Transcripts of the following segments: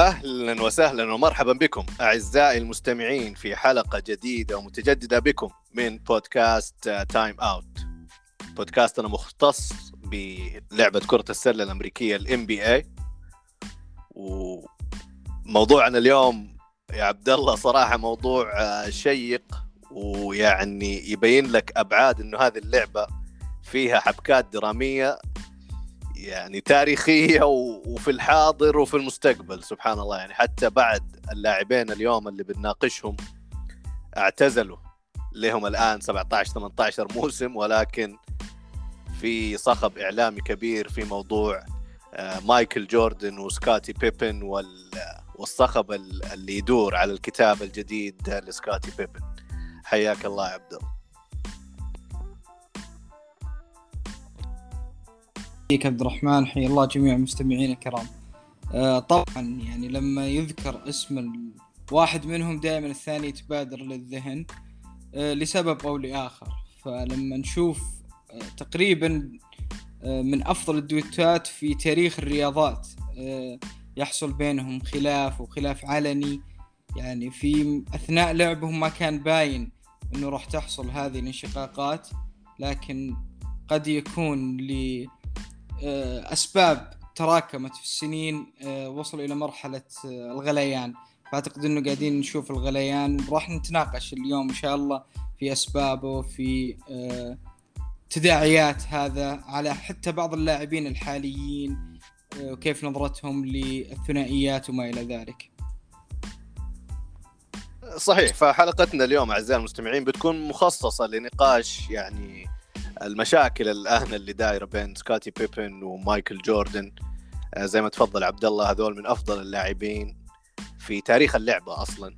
أهلا وسهلا ومرحبا بكم أعزائي المستمعين في حلقة جديدة ومتجددة بكم من بودكاست Time Out بودكاستنا مختص بلعبة كرة السلة الأمريكية ال NBA وموضوعنا اليوم يا عبد الله صراحة موضوع شيق ويعني يبين لك أبعاد إنه هذه اللعبة فيها حبكات درامية يعني تاريخية وفي الحاضر وفي المستقبل سبحان الله. يعني حتى بعد اللاعبين اليوم اللي بنناقشهم اعتزلوا. لهم الآن 17 18 موسم ولكن في صخب إعلامي كبير في موضوع آه، مايكل جوردن وسكاتي بيبن والصخب اللي يدور على الكتاب الجديد لسكاتي بيبن. حياك الله يا عبد الله حياك عبد الرحمن حيا الله جميع المستمعين الكرام. آه طبعا يعني لما يذكر اسم واحد منهم دائما الثاني يتبادر للذهن آه لسبب أو لآخر. فلما نشوف آه تقريبا آه من أفضل الدويتات في تاريخ الرياضات آه يحصل بينهم خلاف وخلاف علني. يعني في أثناء لعبهم ما كان باين إنه راح تحصل هذه الانشقاقات لكن قد يكون ل أسباب تراكمت في السنين آه، وصلوا إلى مرحلة آه، الغليان فأعتقد إنه قاعدين نشوف الغليان راح نتناقش اليوم إن شاء الله في أسبابه في تداعيات هذا على حتى بعض اللاعبين الحاليين وكيف نظرتهم للثنائيات وما إلى ذلك. صحيح فحلقتنا اليوم أعزائي المستمعين بتكون مخصصة لنقاش يعني المشاكل الآن اللي دايرة بين سكوتي بيبن ومايكل جوردن. آه، زي ما تفضل عبد الله هذول من أفضل اللاعبين في تاريخ اللعبة أصلا.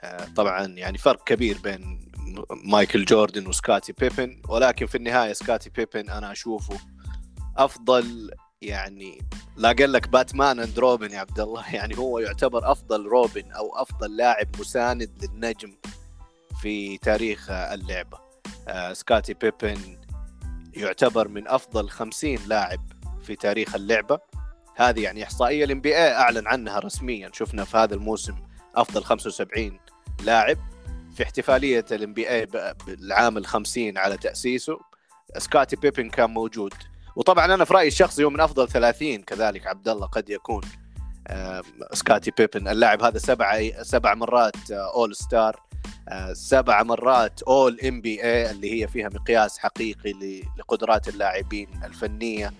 آه، طبعا يعني فرق كبير بين مايكل جوردن وسكاتي بيبن ولكن في النهاية سكاتي بيبن أنا أشوفه أفضل يعني لا قال لك Batman and Robin يا عبد الله يعني هو يعتبر أفضل روبن أو أفضل لاعب مساند للنجم في تاريخ اللعبة. سكاتي بيبن يعتبر من أفضل 50 لاعب في تاريخ اللعبة. هذه يعني إحصائية ال NBA أعلن عنها رسميا. شفنا في هذا الموسم أفضل 75 لاعب. في احتفالية ال NBA بالعام ال 50 على تأسيسه سكاتي بيبن كان موجود. وطبعا أنا في رأيي الشخصي هو من أفضل 30 كذلك عبد الله قد يكون. سكاتي بيبن اللاعب هذا سبع سبع مرات All-Star سبع مرات All-NBA اللي هي فيها مقياس حقيقي لقدرات اللاعبين الفنية.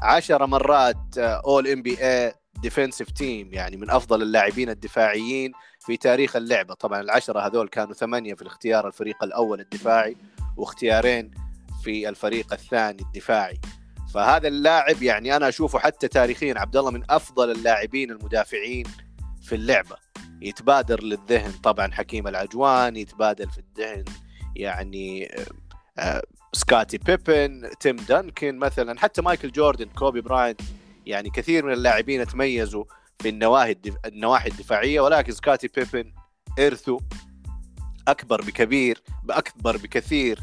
عشر مرات All-NBA Defensive Team يعني من أفضل اللاعبين الدفاعيين في تاريخ اللعبة. طبعا العشرة هذول كانوا ثمانية في الاختيار الفريق الأول الدفاعي واختيارين في الفريق الثاني الدفاعي. فهذا اللاعب يعني أنا أشوفه حتى تاريخيا عبد الله من أفضل اللاعبين المدافعين في اللعبة. يتبادر للذهن طبعا حكيم أولاجوان يتبادل في الذهن يعني آه، آه، سكاتي بيبن تيم دانكن مثلا حتى مايكل جوردن كوبي براينت يعني كثير من اللاعبين تميزوا في النواحي النواحي الدفاعية ولكن سكاتي بيبن ارثه أكبر بكبير بأكبر بكثير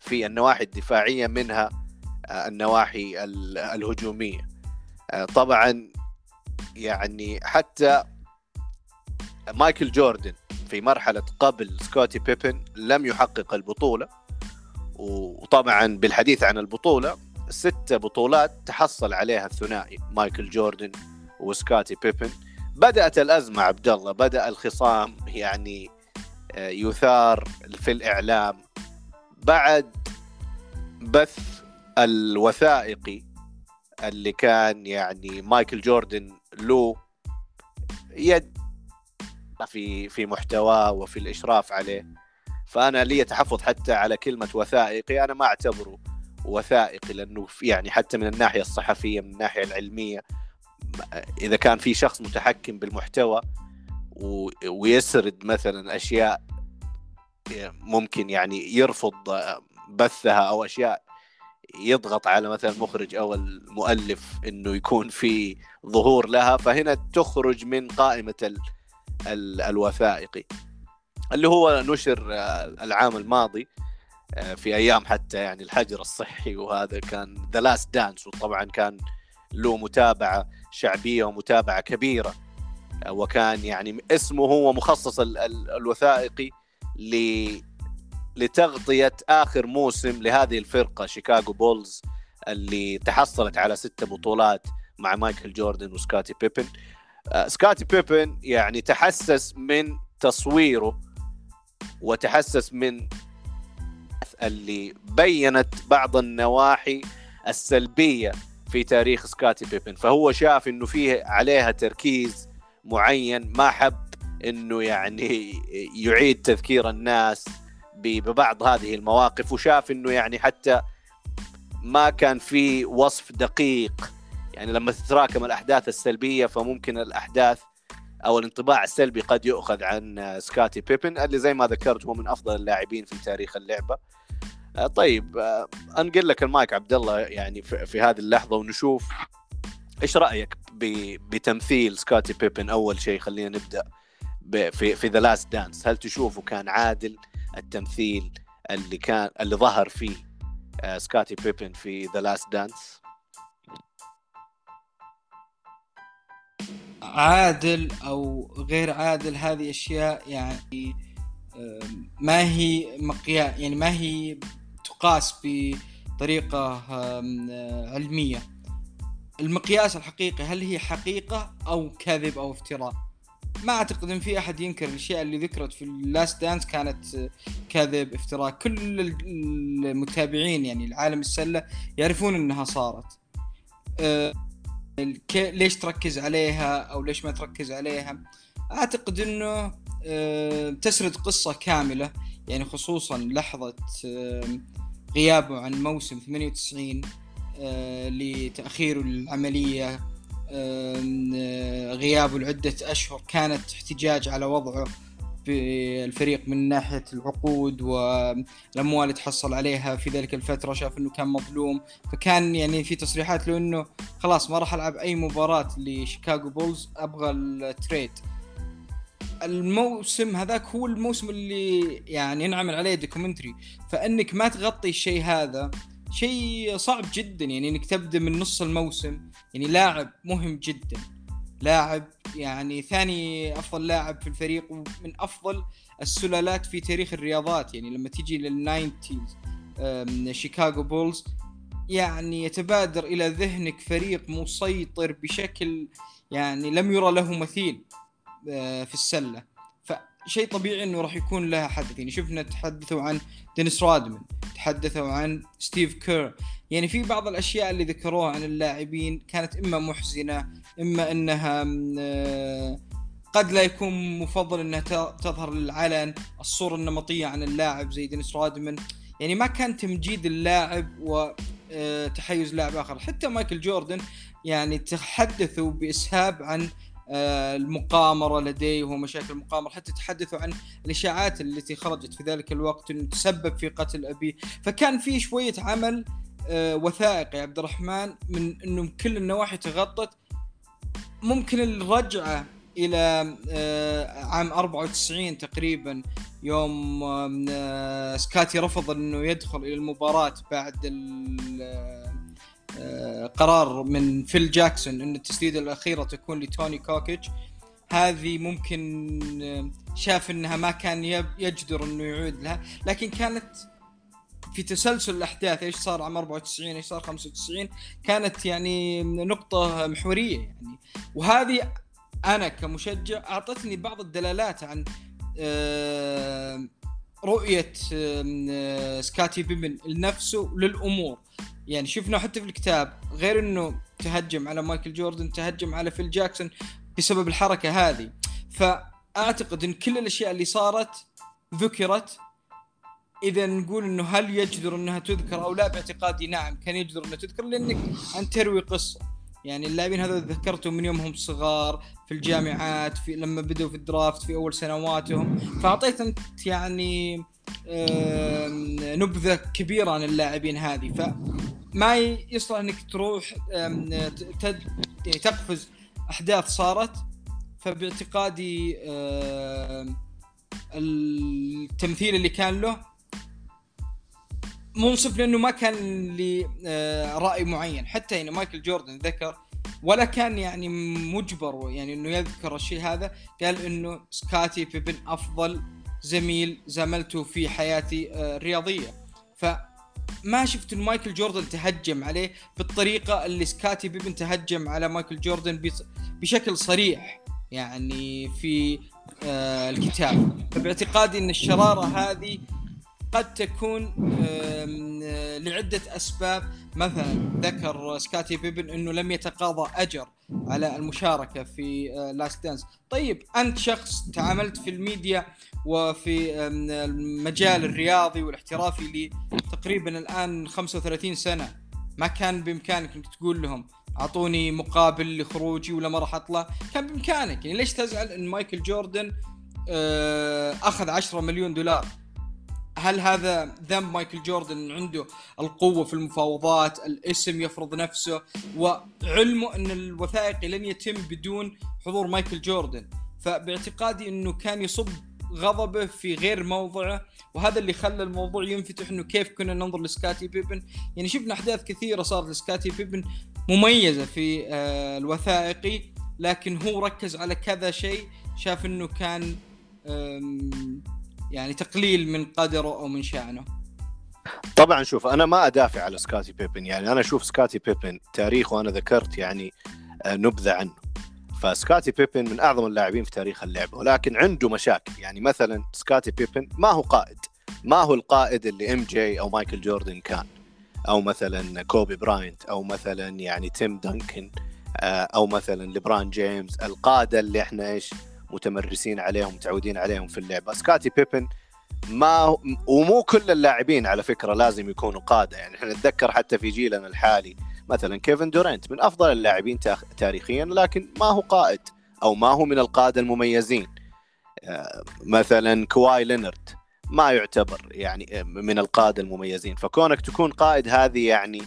في النواحي الدفاعية منها. النواحي الهجومية. طبعا يعني حتى مايكل جوردن في مرحلة قبل سكوتي بيبن لم يحقق البطولة وطبعا بالحديث عن البطولة ست بطولات تحصل عليها الثنائي مايكل جوردن وسكوتي بيبن. بدأت الأزمة عبد الله بدأ الخصام يعني آه، يثار في الإعلام. بعد بث الوثائقي اللي كان يعني مايكل جوردن له يد في في محتواه وفي الإشراف عليه. فأنا لي تحفظ حتى على كلمة وثائقي أنا ما أعتبره وثائقي لأنه يعني حتى من الناحية الصحفية من الناحية العلمية إذا كان في شخص متحكم بالمحتوى ويسرد مثلا أشياء ممكن يعني يرفض بثها أو أشياء يضغط على مثلا المخرج أو المؤلف إنه يكون في ظهور لها فهنا تخرج من قائمة الوثائقي اللي هو نشر آه، العام الماضي آه، في أيام حتى يعني الحجر الصحي وهذا كان The Last Dance وطبعا كان له متابعة شعبية ومتابعة كبيرة. وكان يعني اسمه هو مخصص ال- ال- الوثائقي ل لتغطية آخر موسم لهذه الفرقة شيكاغو بولز اللي تحصلت على ست بطولات مع مايكل جوردن وسكاتي بيبن. آه، سكاتي بيبن يعني تحسس من تصويره وتحسس من اللي بينت بعض النواحي السلبية في تاريخ سكاتي بيبن. فهو شاف إنه فيه عليها تركيز معين ما حب إنه يعني يعيد تذكير الناس ببعض هذه المواقف وشاف إنه يعني حتى ما كان في وصف دقيق. يعني لما تتراكم الأحداث السلبية فممكن الأحداث أو الانطباع السلبي قد يؤخذ عن سكاتي بيبن اللي زي ما ذكرت هو من أفضل اللاعبين في تاريخ اللعبة. آه، طيب آه، أنقل لك المايك عبد الله يعني في هذه اللحظة ونشوف إيش رأيك بتمثيل سكاتي بيبن؟ أول شيء خلينا نبدأ في في The Last Dance هل تشوفه كان عادل؟ التمثيل اللي كان اللي ظهر فيه آه، سكاتي بيبن في ذا لاست دانس عادل أو غير عادل هذه أشياء يعني ما هي مقياس يعني ما هي تقاس بطريقة علمية. المقياس الحقيقي هل هي حقيقة أو كذب أو افتراء؟ ما أعتقد إن في أحد ينكر الأشياء اللي ذكرت في اللاست دانس كانت آه، كذب افتراء كل المتابعين يعني العالم السلة يعرفون إنها صارت. آه، ليش تركز عليها أو ليش ما تركز عليها؟ أعتقد إنه آه، تسرد قصة كاملة. يعني خصوصا لحظة غيابه عن موسم 98 آه، لتأخير العملية. غيابه لعدة أشهر كانت احتجاج على وضعه بالفريق من ناحية العقود والأموال اللي تحصل عليها. في ذلك الفترة شاف إنه كان مظلوم فكان يعني في تصريحات له إنه خلاص ما راح ألعب أي مباراة لشيكاغو بولز أبغى ال trade. الموسم هذاك هو الموسم اللي يعني ينعمل عليه documentary. فإنك ما تغطي الشيء هذا شيء صعب جدا يعني إنك تبدأ من نص الموسم يعني لاعب مهم جدا. لاعب يعني ثاني أفضل لاعب في الفريق ومن أفضل الثنائيات في تاريخ الرياضات يعني لما تيجي لل nineties شيكاغو بولز يعني يتبادر إلى ذهنك فريق مسيطر بشكل يعني لم يرى له مثيل آه، في السلة. فشيء طبيعي إنه راح يكون لها حدث. يعني شفنا تحدثوا عن دينيس رادمان تحدثوا عن ستيف كير. يعني في بعض الأشياء اللي ذكروها عن اللاعبين كانت إما محزنة إما إنها آه، قد لا يكون مفضل إنها تظهر للعلن الصورة النمطية عن اللاعب زي دينيس رادمان. يعني ما كان تمجيد اللاعب وتحيز لاعب آخر. حتى مايكل جوردن يعني تحدثوا بإسهاب عن آه، المقامرة لديه ومشاكل المقامرة حتى تحدثوا عن الإشاعات التي خرجت في ذلك الوقت أنه تسبب في قتل أبيه. فكان في شوية عمل آه، وثائقي عبد الرحمن من أنه كل النواحي تغطت. ممكن الرجعة إلى آه، عام 94 تقريبا يوم آه، سكاتي رفض أنه يدخل إلى المباراة بعد ال- آه، آه، قرار من فيل جاكسون إن التسديدة الأخيرة تكون لتوني كوكيتش. هذه ممكن آه، شاف إنها ما كان يجدر إنه يعود لها لكن كانت في تسلسل الأحداث إيش صار عام 94 إيش صار 95 كانت يعني نقطة محورية يعني. وهذه أنا كمشجع أعطتني بعض الدلالات عن آه، رؤية آه، سكاتي بيبن لنفسه للأمور. يعني شفنا حتى في الكتاب غير إنه تهجم على مايكل جوردن تهجم على فيل جاكسون بسبب الحركة هذه. فأعتقد إن كل الأشياء اللي صارت ذكرت. إذا نقول إنه هل يجدر إنها تذكر أو لا؟ باعتقادي نعم كان يجدر إنها تذكر لأنك أنت تروي قصة. يعني اللاعبين هذول ذكرتهم من يومهم صغار في الجامعات في لما بدوا في الدرافت في أول سنواتهم. فأعطيت أنت يعني نبذة كبيرة عن اللاعبين هذه. فما يصلح إنك تروح يعني تقفز أحداث صارت. فباعتقادي التمثيل اللي كان له منصف لأنه ما كان لي آه، رأي معين. حتى يعني مايكل جوردن ذكر ولا كان يعني مجبر يعني إنه يذكر الشيء هذا. قال إنه سكاتي بيبن أفضل زميل زملته في حياتي آه، الرياضية. ف ما شفت إن مايكل جوردن تهجم عليه بالطريقة اللي سكاتي بيبن تهجم على مايكل جوردن بشكل صريح يعني في آه، الكتاب. فباعتقادي إن الشرارة هذه قد تكون لعدة أسباب. مثلا ذكر سكاتي بيبن أنه لم يتقاضى أجر على المشاركة في Last Dance طيب أنت شخص تعاملت في الميديا وفي المجال الرياضي والاحترافي لتقريبا الآن 35 سنة. ما كان بإمكانك أنك تقول لهم أعطوني مقابل لخروجي ولا ما راح أطلع؟ كان بإمكانك. يعني ليش تزعل إن مايكل جوردن آه، أخذ 10 مليون دولار؟ هل هذا ذنب مايكل جوردن؟ عنده القوة في المفاوضات الاسم يفرض نفسه وعلمه أن الوثائقي لن يتم بدون حضور مايكل جوردن. فباعتقادي أنه كان يصب غضبه في غير موضعه وهذا اللي خلى الموضوع ينفتح إنه كيف كنا ننظر لسكاتي بيبن. يعني شفنا أحداث كثيرة صارت لسكاتي بيبن مميزة في آه، الوثائقي لكن هو ركز على كذا شيء شاف إنه كان يعني تقليل من قدره أو من شأنه. طبعا شوف أنا ما أدافع على سكاتي بيبن يعني أنا أشوف سكاتي بيبن تاريخه أنا ذكرت يعني آه، نبذة عنه. فسكاتي بيبن من أعظم اللاعبين في تاريخ اللعبه ولكن عنده مشاكل. يعني مثلا سكاتي بيبن ما هو قائد ما هو القائد اللي MJ أو مايكل جوردن كان أو مثلا كوبي براينت أو مثلا يعني تيم دانكن آه، أو مثلا ليبران جيمس القادة اللي إحنا إيش متمرسين عليهم متعودين عليهم في اللعبه سكاتي بيبن ما ومو كل اللاعبين على فكرة لازم يكونوا قادة. يعني إحنا نتذكر حتى في جيلنا الحالي مثلا كيفن دورينت من أفضل اللاعبين تاريخيا لكن ما هو قائد أو ما هو من القادة المميزين. آه، مثلا كواي لينرد ما يعتبر يعني من القادة المميزين. فكونك تكون قائد هذه يعني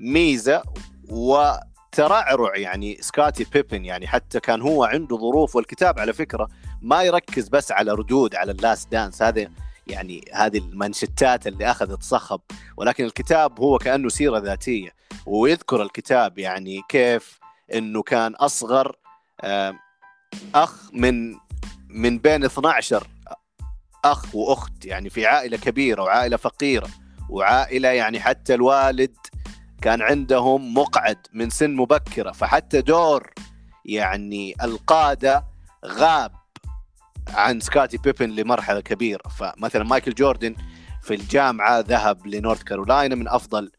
ميزة و ترعرع يعني سكاتي بيبن يعني حتى كان هو عنده ظروف والكتاب على فكرة ما يركز بس على ردود على ال Last Dance هذا يعني هذه المنشتات اللي اخذت صخب ولكن الكتاب هو كأنه سيرة ذاتية ويذكر الكتاب يعني كيف إنه كان أصغر أخ من من بين 12 أخ وأخت يعني في عائلة كبيرة وعائلة فقيرة وعائلة يعني حتى الوالد كان عندهم مقعد من سن مبكرة فحتى دور يعني القادة غاب عن سكاتي بيبن لمرحلة كبيرة. فمثلا مايكل جوردن في الجامعة ذهب لنورث كارولاينا من أفضل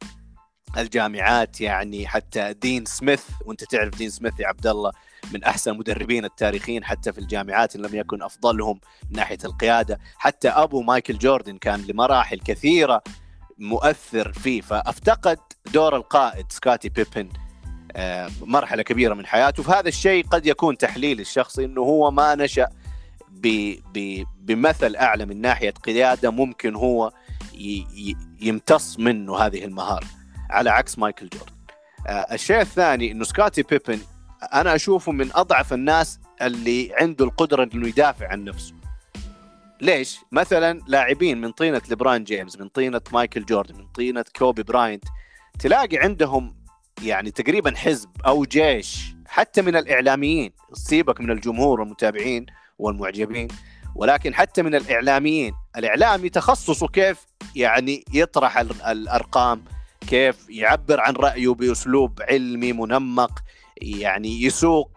الجامعات يعني حتى دين سميث وأنت تعرف دين سميث يا عبد الله من أحسن المدربين التاريخيين حتى في الجامعات إن لم يكن أفضلهم من ناحية القيادة. حتى أبو مايكل جوردن كان لمراحل كثيرة مؤثر فيه. فأفتقد دور القائد سكاتي بيبن آه، مرحلة كبيرة من حياته. فهذا الشيء قد يكون تحليل الشخصي إنه هو ما نشأ بمثل أعلى من ناحية قيادة. ممكن هو يمتص منه هذه المهارة. على عكس مايكل جوردن. آه، الشيء الثاني إنه سكاتي بيبن أنا أشوفه من أضعف الناس اللي عنده القدرة إنه يدافع عن نفسه. ليش؟ مثلا لاعبين من طينة ليبران جيمس من طينة مايكل جوردن من طينة كوبي براينت تلاقي عندهم يعني تقريبا حزب أو جيش حتى من الإعلاميين سيبك من الجمهور والمتابعين والمعجبين ولكن حتى من الإعلاميين الإعلامي تخصصه كيف يعني يطرح الأرقام كيف يعبر عن رأيه بأسلوب علمي منمق يعني يسوق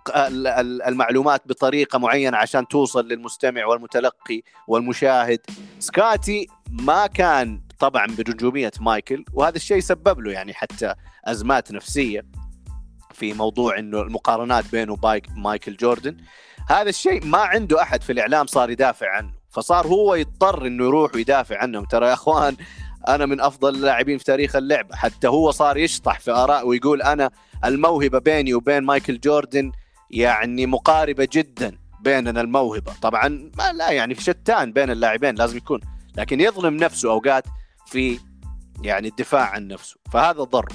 المعلومات بطريقة معينة عشان توصل للمستمع والمتلقي والمشاهد. سكاتي ما كان طبعا بنجوميه مايكل وهذا الشيء سبب له يعني حتى أزمات نفسية في موضوع إنه المقارنات بينه وبايك مايكل جوردن. هذا الشيء ما عنده أحد في الإعلام صار يدافع عنه فصار هو يضطر إنه يروح ويدافع عنهم. ترى يا أخوان أنا من أفضل اللاعبين في تاريخ اللعبه حتى هو صار يشطح في آراء ويقول أنا الموهبة بيني وبين مايكل جوردن يعني مقاربة جدا بيننا الموهبة. طبعا ما لا يعني في شتان بين اللاعبين لازم يكون لكن يظلم نفسه أوقات في يعني الدفاع عن نفسه فهذا ضر.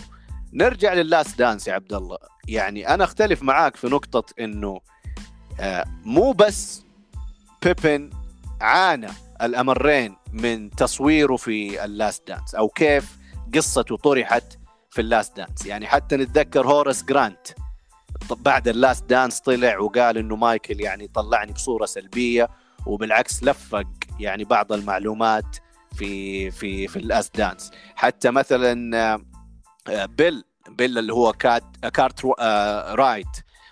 نرجع لللاس دانس يا عبد الله يعني أنا أختلف معاك في نقطة إنه آه مو بس بيبن عانى الأمرين من تصويره في ال last dance أو كيف قصته طرحت في ال last dance يعني حتى نتذكر هورس جرانت. بعد ال last dance طلع وقال إنه مايكل يعني طلعني بصورة سلبية وبالعكس لفق يعني بعض المعلومات في في في ال last dance حتى مثلا آه، بيل بيل اللي هو كارت كارت رايت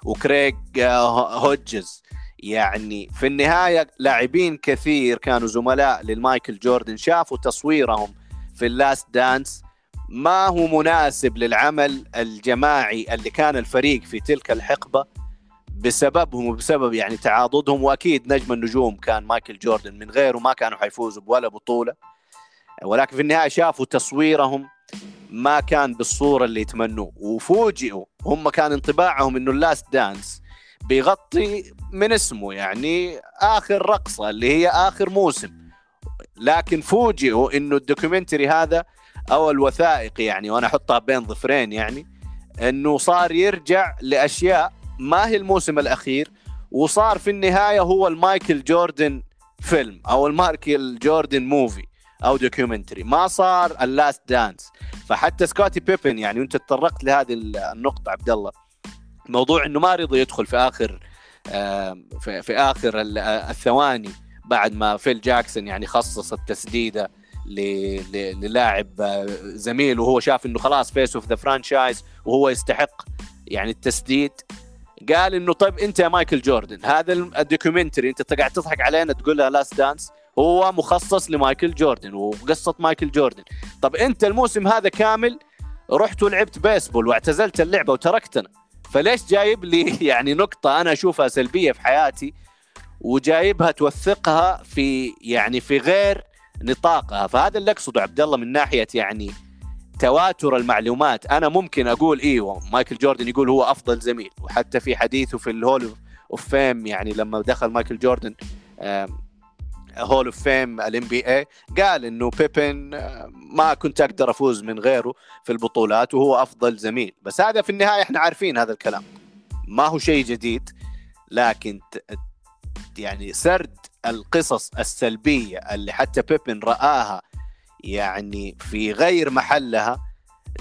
وكريج هودجز يعني في النهاية لاعبين كثير كانوا زملاء للمايكل جوردن شافوا تصويرهم في ال last dance ما هو مناسب للعمل الجماعي اللي كان الفريق في تلك الحقبة بسببهم وبسبب يعني تعاضدهم؟ وأكيد نجم النجوم كان مايكل جوردن من غيره ما كانوا حيفوزوا بولا بطولة. ولكن في النهاية شافوا تصويرهم ما كان بالصورة اللي يتمنوه وفوجئوا. هم كان انطباعهم إنه ال last dance بيغطي من اسمه يعني آخر رقصة اللي هي آخر موسم. لكن فوجئوا إنه ال documentary هذا أو الوثائقي يعني وأنا أحطها بين ظفرين يعني إنه صار يرجع لأشياء ما هي الموسم الأخير وصار في النهاية هو المايكل جوردن فيلم أو المايكل جوردن movie أو documentary ما صار ال last dance فحتى سكوتي بيبن يعني وأنت تطرقت لهذه النقطة عبد الله موضوع إنه ما رضي يدخل في آخر في, آخر الثواني بعد ما فيل جاكسون يعني خصص التسديدة للاعب آه، زميل وهو شاف إنه خلاص face of the franchise وهو يستحق يعني التسديد. قال إنه طيب أنت يا مايكل جوردن هذا ال documentary أنت قاعد تضحك علينا تقول لها last dance هو مخصص لمايكل جوردن وقصة مايكل جوردن. طب أنت الموسم هذا كامل رحت ولعبت بيسبول واعتزلت اللعبة وتركتنا فليش جايب لي يعني نقطة أنا أشوفها سلبية في حياتي وجايبها توثقها في يعني في غير نطاقها. فهذا اللي أقصده عبد الله من ناحية يعني تواتر المعلومات. أنا ممكن أقول إيوه مايكل جوردن يقول هو أفضل زميل. وحتى في حديثه في ال Hall of Fame يعني لما دخل مايكل جوردن Hall of Fame ال NBA قال إنه بيبن ما كنت أقدر أفوز من غيره في البطولات وهو أفضل زميل. بس هذا في النهاية إحنا عارفين هذا الكلام. ما هو شيء جديد لكن يعني سرد القصص السلبية اللي حتى بيبن رآها يعني في غير محلها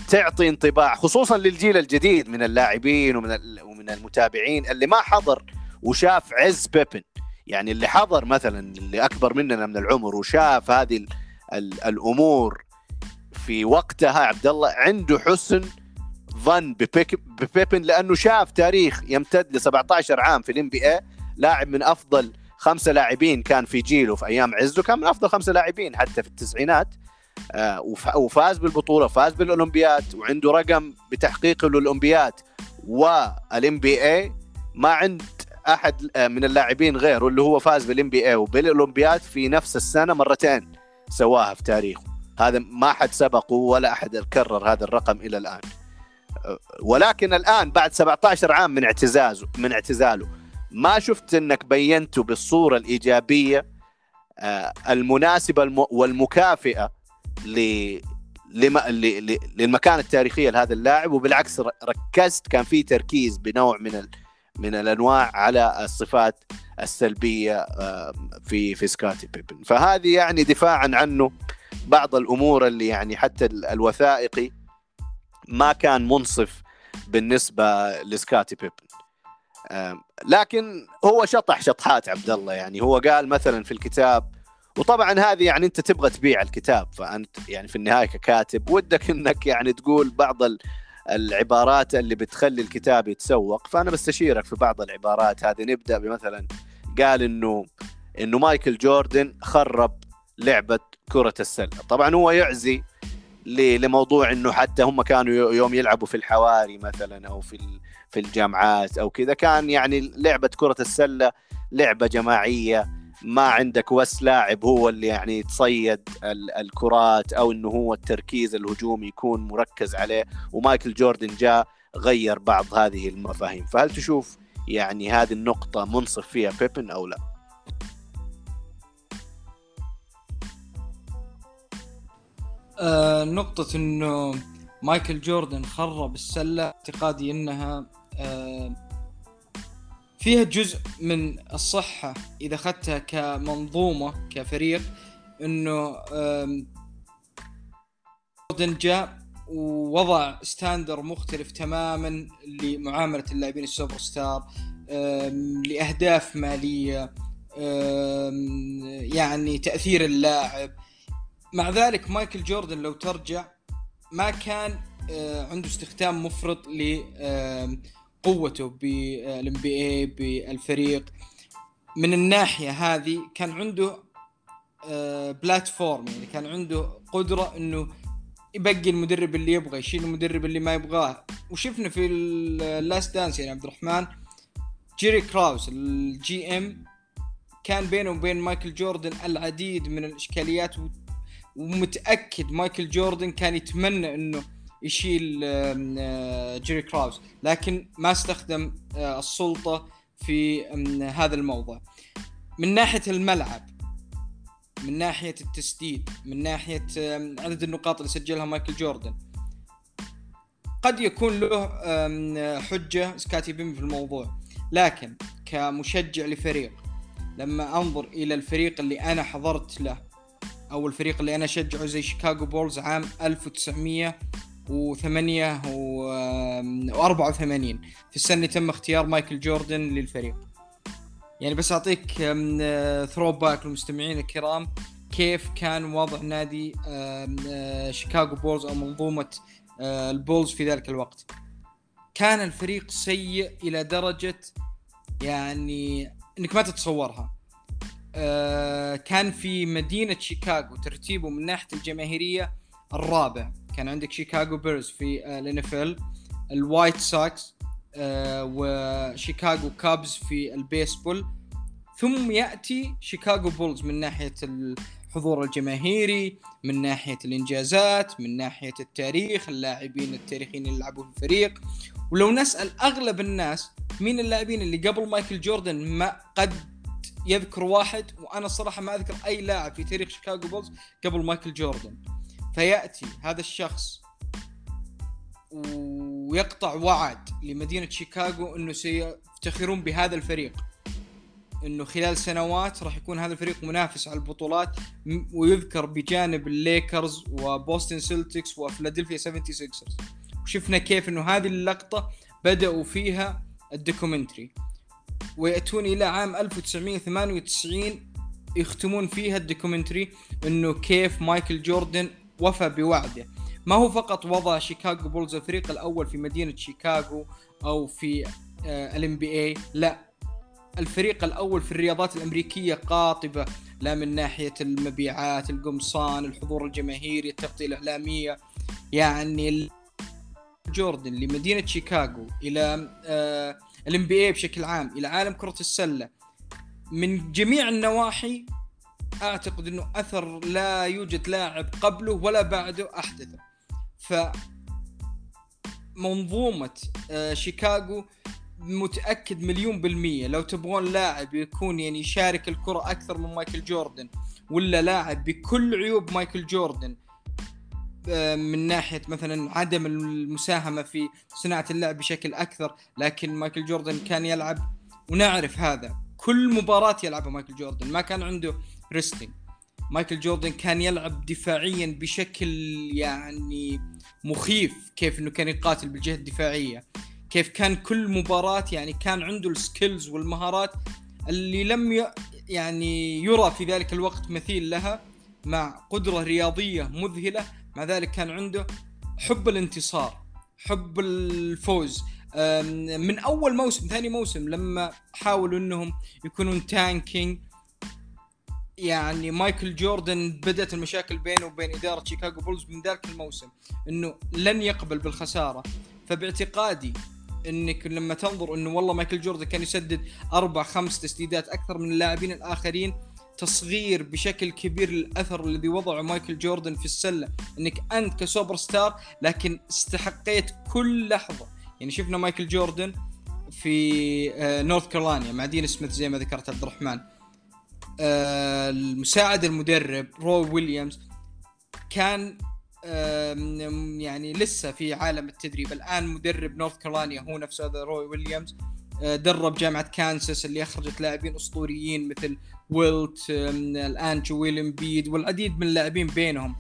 تعطي انطباع خصوصا للجيل الجديد من اللاعبين ومن ومن المتابعين اللي ما حضر وشاف عز بيبن. يعني اللي حضر مثلا اللي أكبر مننا من العمر وشاف هذه ال ال الأمور في وقتها عبد الله عنده حسن ظن ببيبن لأنه شاف تاريخ يمتد ل 17 عام في الام بي اي لاعب من أفضل خمسة لاعبين كان في جيله في أيام عزه كان من أفضل خمسة لاعبين حتى في التسعينات. آه وفاز بالبطولة فاز بالأولمبياد وعنده رقم بتحقيقه للأولمبياد وال NBA ما عند أحد آه، من اللاعبين غيره اللي هو فاز بال NBA وبالأولمبياد في نفس السنة مرتين سواها في تاريخه. هذا ما حد سبقه ولا أحد كرر هذا الرقم إلى الآن. آه، ولكن الآن بعد 17 عام من اعتزازه من اعتزاله ما شفت انك بينته بالصورة الإيجابية آه، المناسبة والمكافئة للمكانة التاريخية لهذا اللاعب وبالعكس ركزت كان في تركيز بنوع من من الأنواع على الصفات السلبية في في سكاتي بيبن. فهذه يعني دفاعا عنه بعض الأمور اللي يعني حتى الوثائقي ما كان منصف بالنسبة لسكاتي بيبن. لكن هو شطح شطحات عبد الله يعني هو قال مثلا في الكتاب وطبعا هذه يعني أنت تبغى تبيع الكتاب فأنت يعني في النهاية ككاتب ودك إنك يعني تقول بعض العبارات اللي بتخلي الكتاب يتسوق. فأنا بستشيرك في بعض العبارات هذه نبدأ بمثلا قال إنه إنه مايكل جوردن خرب لعبة كرة السلة. طبعا هو يعزي لموضوع إنه حتى هم كانوا يوم يلعبوا في الحواري مثلا أو في في الجامعات أو كذا. كان يعني لعبة كرة السلة لعبة جماعية. ما عندك بس لاعب هو اللي يعني تصيد الكرات أو إنه هو التركيز الهجومي يكون مركز عليه. ومايكل جوردن جاء غير بعض هذه المفاهيم. فهل تشوف يعني هذه النقطة منصف فيها بيبن أو لا؟ آه نقطة إنه مايكل جوردن خرب السلة. اعتقادي إنها فيها جزء من الصحة إذا أخذتها كمنظومة كفريق إنه جوردن جاء ووضع standard مختلف تماما لمعاملة اللاعبين السوبر ستار لأهداف مالية يعني تأثير اللاعب. مع ذلك مايكل جوردن لو ترجع ما كان آه، عنده استخدام مفرط لقوته بال NBA بالفريق. من الناحية هذه كان عنده platform آه، يعني كان عنده قدرة إنه يبقي المدرب اللي يبغى يشيل المدرب اللي ما يبغاه. وشفنا في ال last dance يعني عبد الرحمن جيري كراوس ال GM كان بينه وبين مايكل جوردن العديد من الإشكاليات ومتأكد مايكل جوردن كان يتمنى إنه يشيل آه، جيري كراوس. لكن ما استخدم آه، السلطة في هذا الموضوع. من ناحية الملعب من ناحية التسديد من ناحية عدد النقاط اللي سجلها مايكل جوردن قد يكون له حجة سكاتي بيم في الموضوع. لكن كمشجع لفريق لما أنظر إلى الفريق اللي أنا حضرت له أو الفريق اللي أنا أشجعه زي شيكاغو بولز عام 1984 في السنة تم اختيار مايكل جوردن للفريق. يعني بس أعطيك throwback للمستمعين الكرام. كيف كان وضع نادي شيكاغو بولز أو منظومة آه، البولز في ذلك الوقت؟ كان الفريق سيء إلى درجة يعني إنك ما تتصورها. آه، كان في مدينة شيكاغو ترتيبه من ناحية الجماهيرية الرابع. كان عندك شيكاغو بيرز في ال NFL الوايت سوكس وشيكاغو كابز في البيسبول. ثم يأتي شيكاغو بولز من ناحية الحضور الجماهيري من ناحية الإنجازات من ناحية التاريخ اللاعبين التاريخيين اللي لعبوا في الفريق. ولو نسأل أغلب الناس مين اللاعبين اللي قبل مايكل جوردن ما قد يذكر واحد وأنا الصراحه ما أذكر أي لاعب في تاريخ شيكاغو بولز قبل مايكل جوردن. فيأتي هذا الشخص ويقطع وعد لمدينة شيكاغو إنه سيفتخرون بهذا الفريق. إنه خلال سنوات راح يكون هذا الفريق منافس على البطولات ويذكر بجانب الليكرز وبوستن سيلتكس وفلادلفيا 76 وشفنا كيف إنه هذه اللقطة بدأوا فيها ال documentary. ويأتون إلى عام 1998 يختمون فيها ال documentary إنه كيف مايكل جوردن وفى بوعده. ما هو فقط وضع شيكاغو بولز الفريق الأول في مدينة شيكاغو أو في ال NBA لا. الفريق الأول في الرياضات الأمريكية قاطبة لا من ناحية المبيعات القمصان الحضور الجماهيري التغطية الإعلامية. يعني جوردن لمدينة شيكاغو آه ال NBA بشكل عام إلى عالم كرة السلة. من جميع النواحي أعتقد إنه أثر لا يوجد لاعب قبله ولا بعده احدثه ف منظومة آه، شيكاغو متأكد مليون بالمية. لو تبغون لاعب يكون يعني يشارك الكرة أكثر من مايكل جوردن ولا لاعب بكل عيوب مايكل جوردن آه، من ناحية مثلا عدم المساهمة في صناعة اللعب بشكل أكثر لكن مايكل جوردن كان يلعب ونعرف هذا. كل مباراة يلعبها مايكل جوردن ما كان عنده resting مايكل جوردن كان يلعب دفاعيا بشكل يعني مخيف كيف إنه كان يقاتل بالجهة الدفاعية كيف كان كل مباراة يعني كان عنده ال skills والمهارات اللي لم ي... يعني يرى في ذلك الوقت مثيل لها مع قدرة رياضية مذهلة مع ذلك كان عنده حب الانتصار حب الفوز. من أول موسم ثاني موسم لما حاولوا إنهم يكونون tanking يعني مايكل جوردن بدأت المشاكل بينه وبين إدارة شيكاغو بولز من ذاك الموسم إنه لن يقبل بالخسارة. فباعتقادي إنك لما تنظر إنه والله مايكل جوردن كان يسدد أربع خمس تسديدات أكثر من اللاعبين الآخرين تصغير بشكل كبير للاثر الذي وضعه مايكل جوردن في السلة إنك أنت كسوبر ستار لكن استحقيت كل لحظة. يعني شفنا مايكل جوردن في نورث آه، كارولينا مع دين سميث زي ما ذكرت عبد الرحمن. المساعد المدرب روي ويليامز كان يعني لسه في عالم التدريب. الآن مدرب نورث كارولينا هو نفسه هذا روي ويليامز آه، درب جامعة كانساس اللي أخرجت لاعبين أسطوريين مثل ويلت الآن جويل إمبيد والعديد من اللاعبين بينهم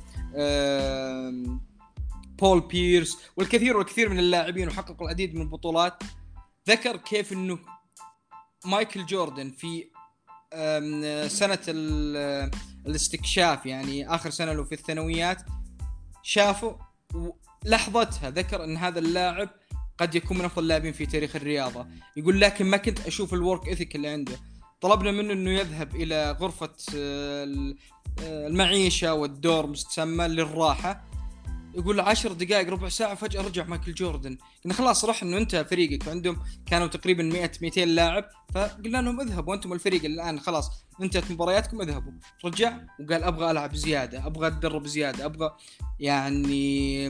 بول بيرس والكثير والكثير من اللاعبين وحققوا العديد من البطولات. ذكر كيف إنه مايكل جوردن في سنة الاستكشاف يعني آخر سنة له في الثانويات شافوا لحظتها ذكر إن هذا اللاعب قد يكون من أفضل اللاعبين في تاريخ الرياضة. يقول لكن ما كنت أشوف الورك اثيك اللي عنده. طلبنا منه إنه يذهب إلى غرفة آه، آه، المعيشة والدورمز تسمى للراحة. يقول عشر دقائق ربع ساعة فجأة رجع مايكل جوردن. قلنا خلاص راح إنه انت فريقك. عندهم كانوا تقريبا 100 200 لاعب. فقلنا لهم اذهبوا أنتم الفريق الآن خلاص انتهت مبارياتكم اذهبوا. رجع وقال أبغى ألعب زيادة أبغى أتدرب زيادة أبغى يعني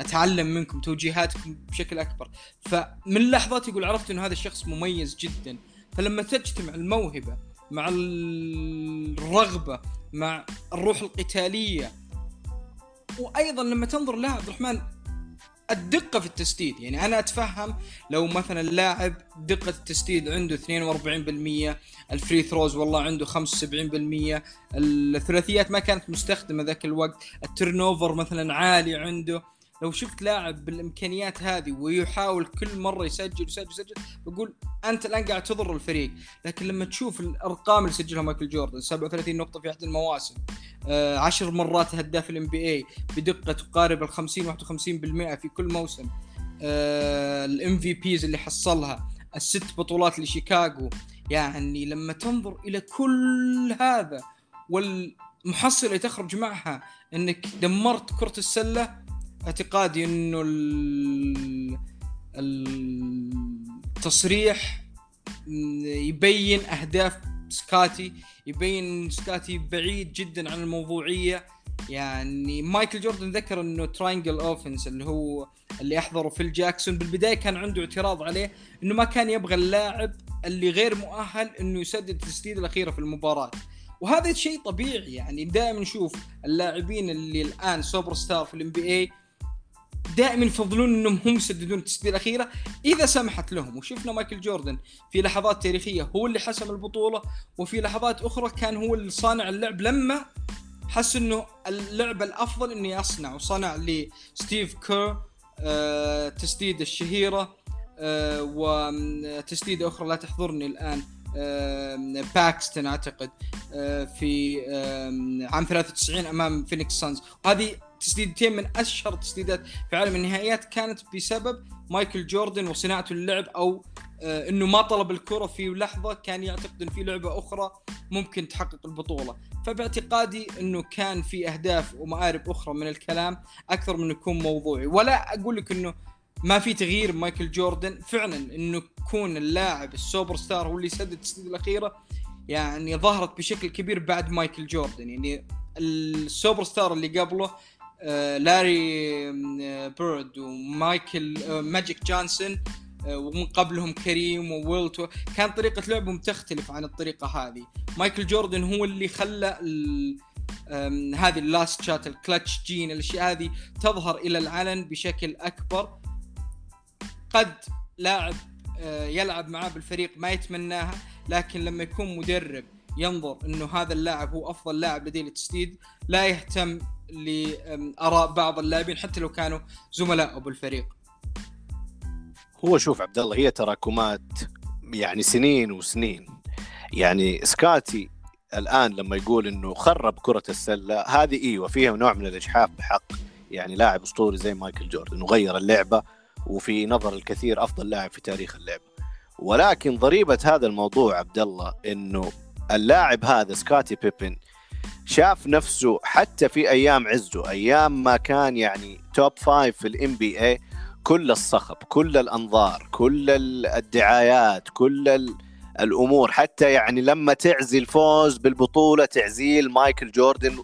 أتعلم منكم توجيهاتكم بشكل أكبر. فمن لحظات يقول عرفت إنه هذا الشخص مميز جدا. فلما تجتمع الموهبة مع الرغبة مع الروح القتالية وأيضا لما تنظر لا عبد الرحمن الدقة في التسديد. يعني أنا أتفهم لو مثلا لاعب دقة التسديد عنده 42% ال free throws والله عنده 75% الثلاثيات ما كانت مستخدمة ذاك الوقت ال turn مثلا عالي عنده. لو شفت لاعب بالإمكانيات هذه ويحاول كل مرة يسجل يسجل يسجل بقول أنت الآن قاعد تضر الفريق. لكن لما تشوف الأرقام اللي سجلها مايكل جوردن 37 نقطة في أحد المواسم آه 10 مرات هداف ال NBA بدقة تقارب ال 50 51% في كل موسم آه الإم في بيز اللي حصلها الست بطولات لشيكاغو. يعني لما تنظر إلى كل هذا والمحصله اللي تخرج معها إنك دمرت كرة السلة اعتقادي إنه التصريح يبين أهداف سكاتي بيبن سكاتي بعيد جدا عن الموضوعية. يعني مايكل جوردن ذكر إنه triangle offense اللي هو اللي أحضره فيل جاكسون بالبداية كان عنده اعتراض عليه إنه ما كان يبغى اللاعب اللي غير مؤهل إنه يسدد التسديدة الأخيرة في المباراة. وهذا شيء طبيعي يعني دائما نشوف اللاعبين اللي الآن سوبر ستار في ال NBA دائما يفضلون إنهم هم يسددون التسديده الأخيرة. إذا سمحت لهم وشفنا مايكل جوردن في لحظات تاريخية هو اللي حسم البطولة وفي لحظات أخرى كان هو اللي صانع اللعب لما حس إنه اللعبه الأفضل انه يصنع وصنع لستيف كير آه تسديده الشهيرة آه وتسديدة أخرى لا تحضرني الآن آه باكستن أعتقد في عام 93 أمام فينيكس سانز. وهذه تسديدتين من أشهر التسديدات في عالم النهائيات كانت بسبب مايكل جوردن وصناعته للعب أو آه إنه ما طلب الكرة في لحظة كان يعتقد ان في لعبة أخرى ممكن تحقق البطولة. فباعتقادي إنه كان في أهداف ومآرب أخرى من الكلام أكثر من يكون موضوعي. ولا أقول لك إنه ما في تغيير مايكل جوردن. فعلا إنه يكون اللاعب السوبر ستار هو اللي يسدد التسديدة الأخيرة يعني ظهرت بشكل كبير بعد مايكل جوردن. يعني السوبر ستار اللي قبله لاري آه، بيرد ومايكل آه، ماجيك جونسون ومن قبلهم كريم وويلت وكان طريقة لعبهم تختلف عن الطريقة هذه. مايكل جوردن هو اللي خلى هذه ال last shot ال clutch gene الأشياء هذه تظهر إلى العلن بشكل أكبر. قد لاعب يلعب معاه بالفريق ما يتمناها لكن لما يكون مدرب ينظر إنه هذا اللاعب هو أفضل لاعب لديه التسديد لا يهتم لأراء بعض اللاعبين حتى لو كانوا زملاء بالفريق هو شوف عبد الله هي تراكمات يعني سنين وسنين. يعني سكاتي الآن لما يقول إنه خرب كرة السلة هذه إيوه فيها نوع من الإجحاف بحق يعني لاعب أسطوري زي مايكل جوردن وغير اللعبة وفي نظر الكثير أفضل لاعب في تاريخ اللعبة. ولكن ضريبة هذا الموضوع عبد الله إنه اللاعب هذا سكاتي بيبن شاف نفسه حتى في أيام عزه أيام ما كان يعني top five في ال NBA كل الصخب كل الأنظار كل الدعايات كل الأمور حتى يعني لما تعزي الفوز بالبطولة تعزى ل مايكل جوردن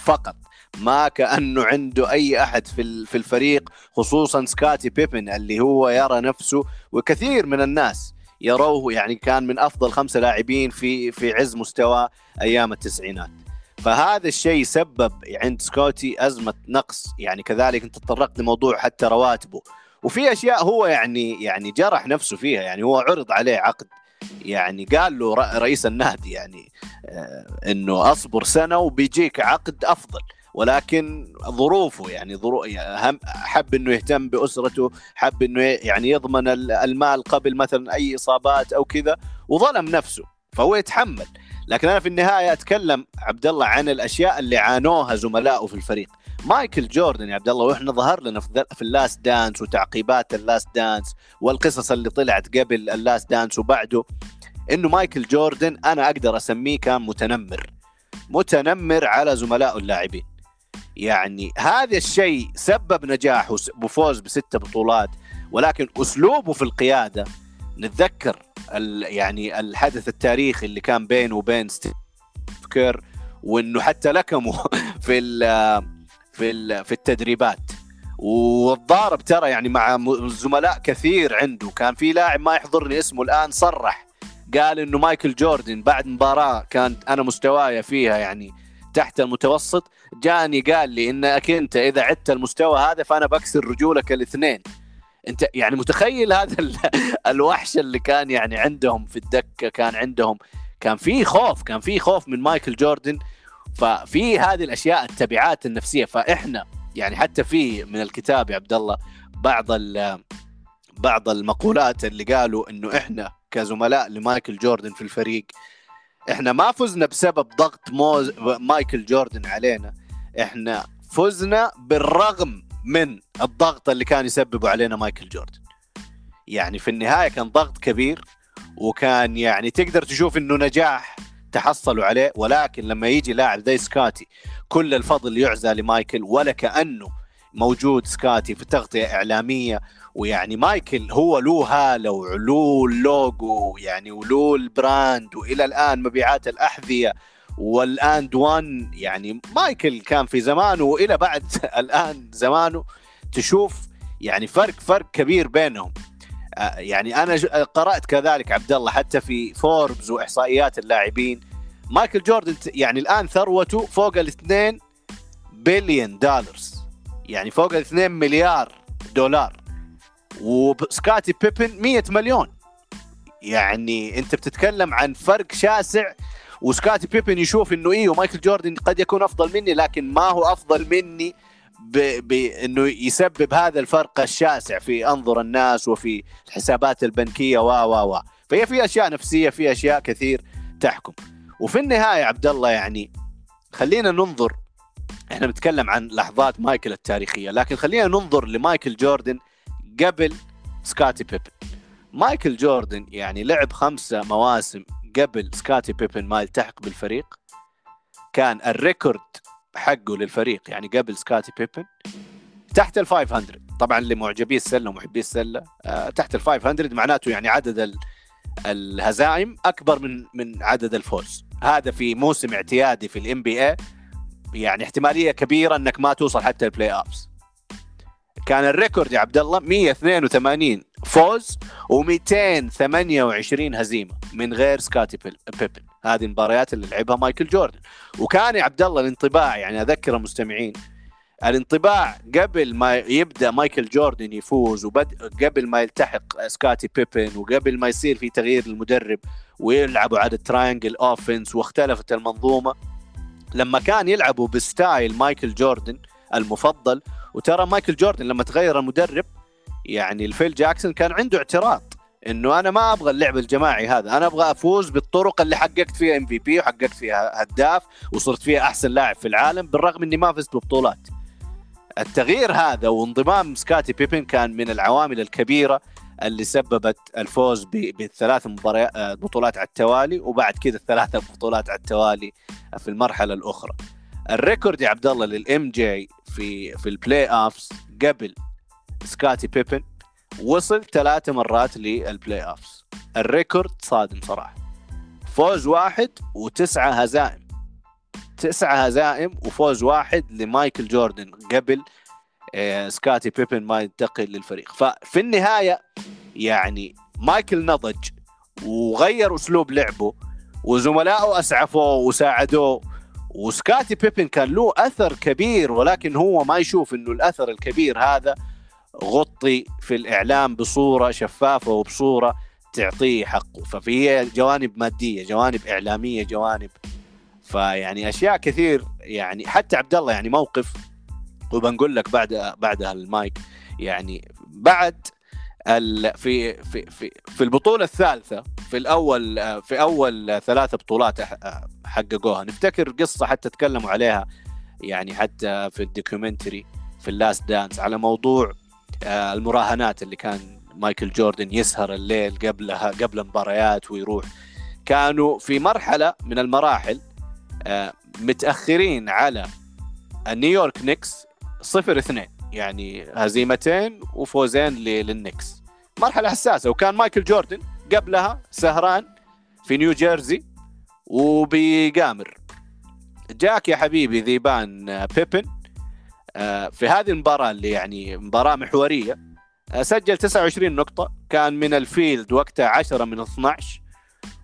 فقط ما كأنه عنده أي أحد في في الفريق خصوصا سكاتي بيبن اللي هو يرى نفسه وكثير من الناس يروه يعني كان من أفضل خمسة لاعبين في في عز مستوى أيام التسعينات. فهذا الشيء سبب عند سكوتي أزمة نقص. يعني كذلك أنت تطرقت لموضوع حتى رواتبه. وفي أشياء هو يعني يعني جرح نفسه فيها. يعني هو عرض عليه عقد. يعني قال له رئيس النادي يعني آه إنه أصبر سنة وبيجيك عقد أفضل. ولكن ظروفه يعني يعني حب إنه يهتم بأسرته حب إنه يعني يضمن المال قبل مثلا أي إصابات أو كذا وظلم نفسه. فهو يتحمل. لكن أنا في النهاية أتكلم عبد الله عن الأشياء اللي عانوها زملائه في الفريق. مايكل جوردن يا عبد الله وإحنا ظهر لنا في ال Last Dance وتعقيبات ال Last Dance والقصص اللي طلعت قبل ال Last Dance وبعده إنه مايكل جوردن أنا أقدر أسميه كان متنمر. متنمر على زملائه اللاعبين. يعني هذا الشيء سبب نجاحه وفوز بستة بطولات ولكن أسلوبه في القيادة نتذكر يعني الحدث التاريخي اللي كان بينه وبين ستيف كير وإنه حتى لكمه في ال في ال في التدريبات. وال ضارب ترى يعني مع زملاء كثير عنده. كان في لاعب ما يحضرني اسمه الآن صرح. قال إنه مايكل جوردن بعد مباراة كانت أنا مستواي فيها يعني تحت المتوسط جاني قال لي انك انت إذا عدت المستوى هذا فأنا بكسر رجولك الاثنين. انت يعني متخيل هذا الوحش اللي كان يعني عندهم في الدكة كان عندهم كان في خوف كان في خوف من مايكل جوردن ففي هذه الأشياء التبعات النفسية. فإحنا يعني حتى في من الكتاب يا عبد الله بعض بعض المقولات اللي قالوا إنه إحنا كزملاء لمايكل جوردن في الفريق إحنا ما فزنا بسبب ضغط موز مايكل جوردن علينا إحنا فزنا بالرغم من الضغط اللي كان يسببه علينا مايكل جوردن. يعني في النهاية كان ضغط كبير وكان يعني تقدر تشوف إنه نجاح تحصلوا عليه ولكن لما يجي لاعب زي سكاتي كل الفضل يعزى لمايكل ولا كأنه موجود سكاتي في تغطية إعلامية. ويعني مايكل هو له هالة وله اللوجو يعني وله ال brand وإلى الآن مبيعات الأحذية. وال end one يعني مايكل كان في زمانه وإلى بعد الآن زمانه تشوف يعني فرق فرق كبير بينهم. آه، يعني أنا قرأت كذلك عبد الله حتى في فوربس وإحصائيات اللاعبين. مايكل جوردن يعني الآن ثروته فوق الاثنين بليون دولارز. يعني فوق الاثنين مليار دولار. وسكاتي بيبن 100 مليون. يعني أنت بتتكلم عن فرق شاسع وسكاتي بيبن يشوف إنه أيوه مايكل جوردن قد يكون أفضل مني لكن ما هو أفضل مني بانه يسبب هذا الفرق الشاسع في أنظر الناس وفي الحسابات البنكية و و و. فهي في أشياء نفسية في أشياء كثير تحكم. وفي النهاية عبد الله يعني خلينا ننظر إحنا بنتكلم عن لحظات مايكل التاريخية لكن خلينا ننظر لمايكل جوردن قبل سكاتي بيبن مايكل جوردن يعني لعب خمسة مواسم قبل سكاتي بيبن ما يلتحق بالفريق كان ال record حقه للفريق يعني قبل سكاتي بيبن تحت ال 500 طبعا لمعجبي السلة ومحبي السلة آه تحت ال 500 معناته يعني عدد الهزائم أكبر من من عدد الفوز هذا في موسم اعتيادي في ال NBA يعني احتمالية كبيرة إنك ما توصل حتى ال playoffs كان ال record يا عبد الله 182 فوز و228 هزيمة من غير سكاتي بيبن. هذه المباريات اللي لعبها مايكل جوردن. وكان يا عبد الله الانطباع يعني أذكر المستمعين الانطباع قبل ما يبدأ مايكل جوردن يفوز وقبل ما يلتحق سكاتي بيبن وقبل ما يصير في تغيير المدرب ويلعبوا على ال triangle offense واختلفت المنظومة لما كان يلعبوا ب style مايكل جوردن المفضل. وترى مايكل جوردن لما تغير المدرب يعني ال Phil جاكسون كان عنده اعتراض إنه أنا ما أبغى اللعب الجماعي هذا أنا أبغى أفوز بالطرق اللي حققت فيها MVP وحققت فيها هداف وصرت فيها أحسن لاعب في العالم بالرغم إني ما فزت ببطولات. التغيير هذا وانضمام سكاتي بيبن كان من العوامل الكبيرة اللي سببت الفوز بثلاث مباريات آه، بطولات على التوالي وبعد كذا الثلاثة بطولات على التوالي في المرحلة الأخرى. ال record يا عبد الله لل MJ في في ال playoffs قبل سكاتي بيبن. وصل ثلاث مرات لل playoffs ال record صادم صراحة. فوز واحد وتسعة هزائم. تسعة هزائم وفوز واحد لمايكل جوردن قبل آه، سكاتي بيبن ما ينتقل للفريق. ففي النهاية يعني مايكل نضج وغير أسلوب لعبه وزملائه أسعفوه وساعدوه وسكاتي بيبن كان له أثر كبير ولكن هو ما يشوف إنه الأثر الكبير هذا غطي في الإعلام بصورة شفافة وبصورة تعطيه حقه. ففي جوانب مادية جوانب إعلامية جوانب فيعني أشياء كثير. يعني حتى عبد الله يعني موقف وبنقول لك بعد بعد المايك يعني بعد في في في في البطولة الثالثة في الأول في أول ثلاثة بطولات حققوها. نفتكر قصة حتى تكلموا عليها يعني حتى في ال documentary في ال Last Dance على موضوع آه، المراهنات اللي كان مايكل جوردن يسهر الليل قبلها قبل المباريات ويروح. كانوا في مرحلة من المراحل آه، متأخرين على نيويورك نيكس صفر اثنين. يعني هزيمتين وفوزين للنكس مرحلة حساسة وكان مايكل جوردن قبلها سهران في نيو جيرسي وبيقامر. جاك يا حبيبي ذيبان بيبن آه، في هذه المباراة اللي يعني مباراة محورية آه، سجل 29 نقطة كان من ال field وقتها 10 من 12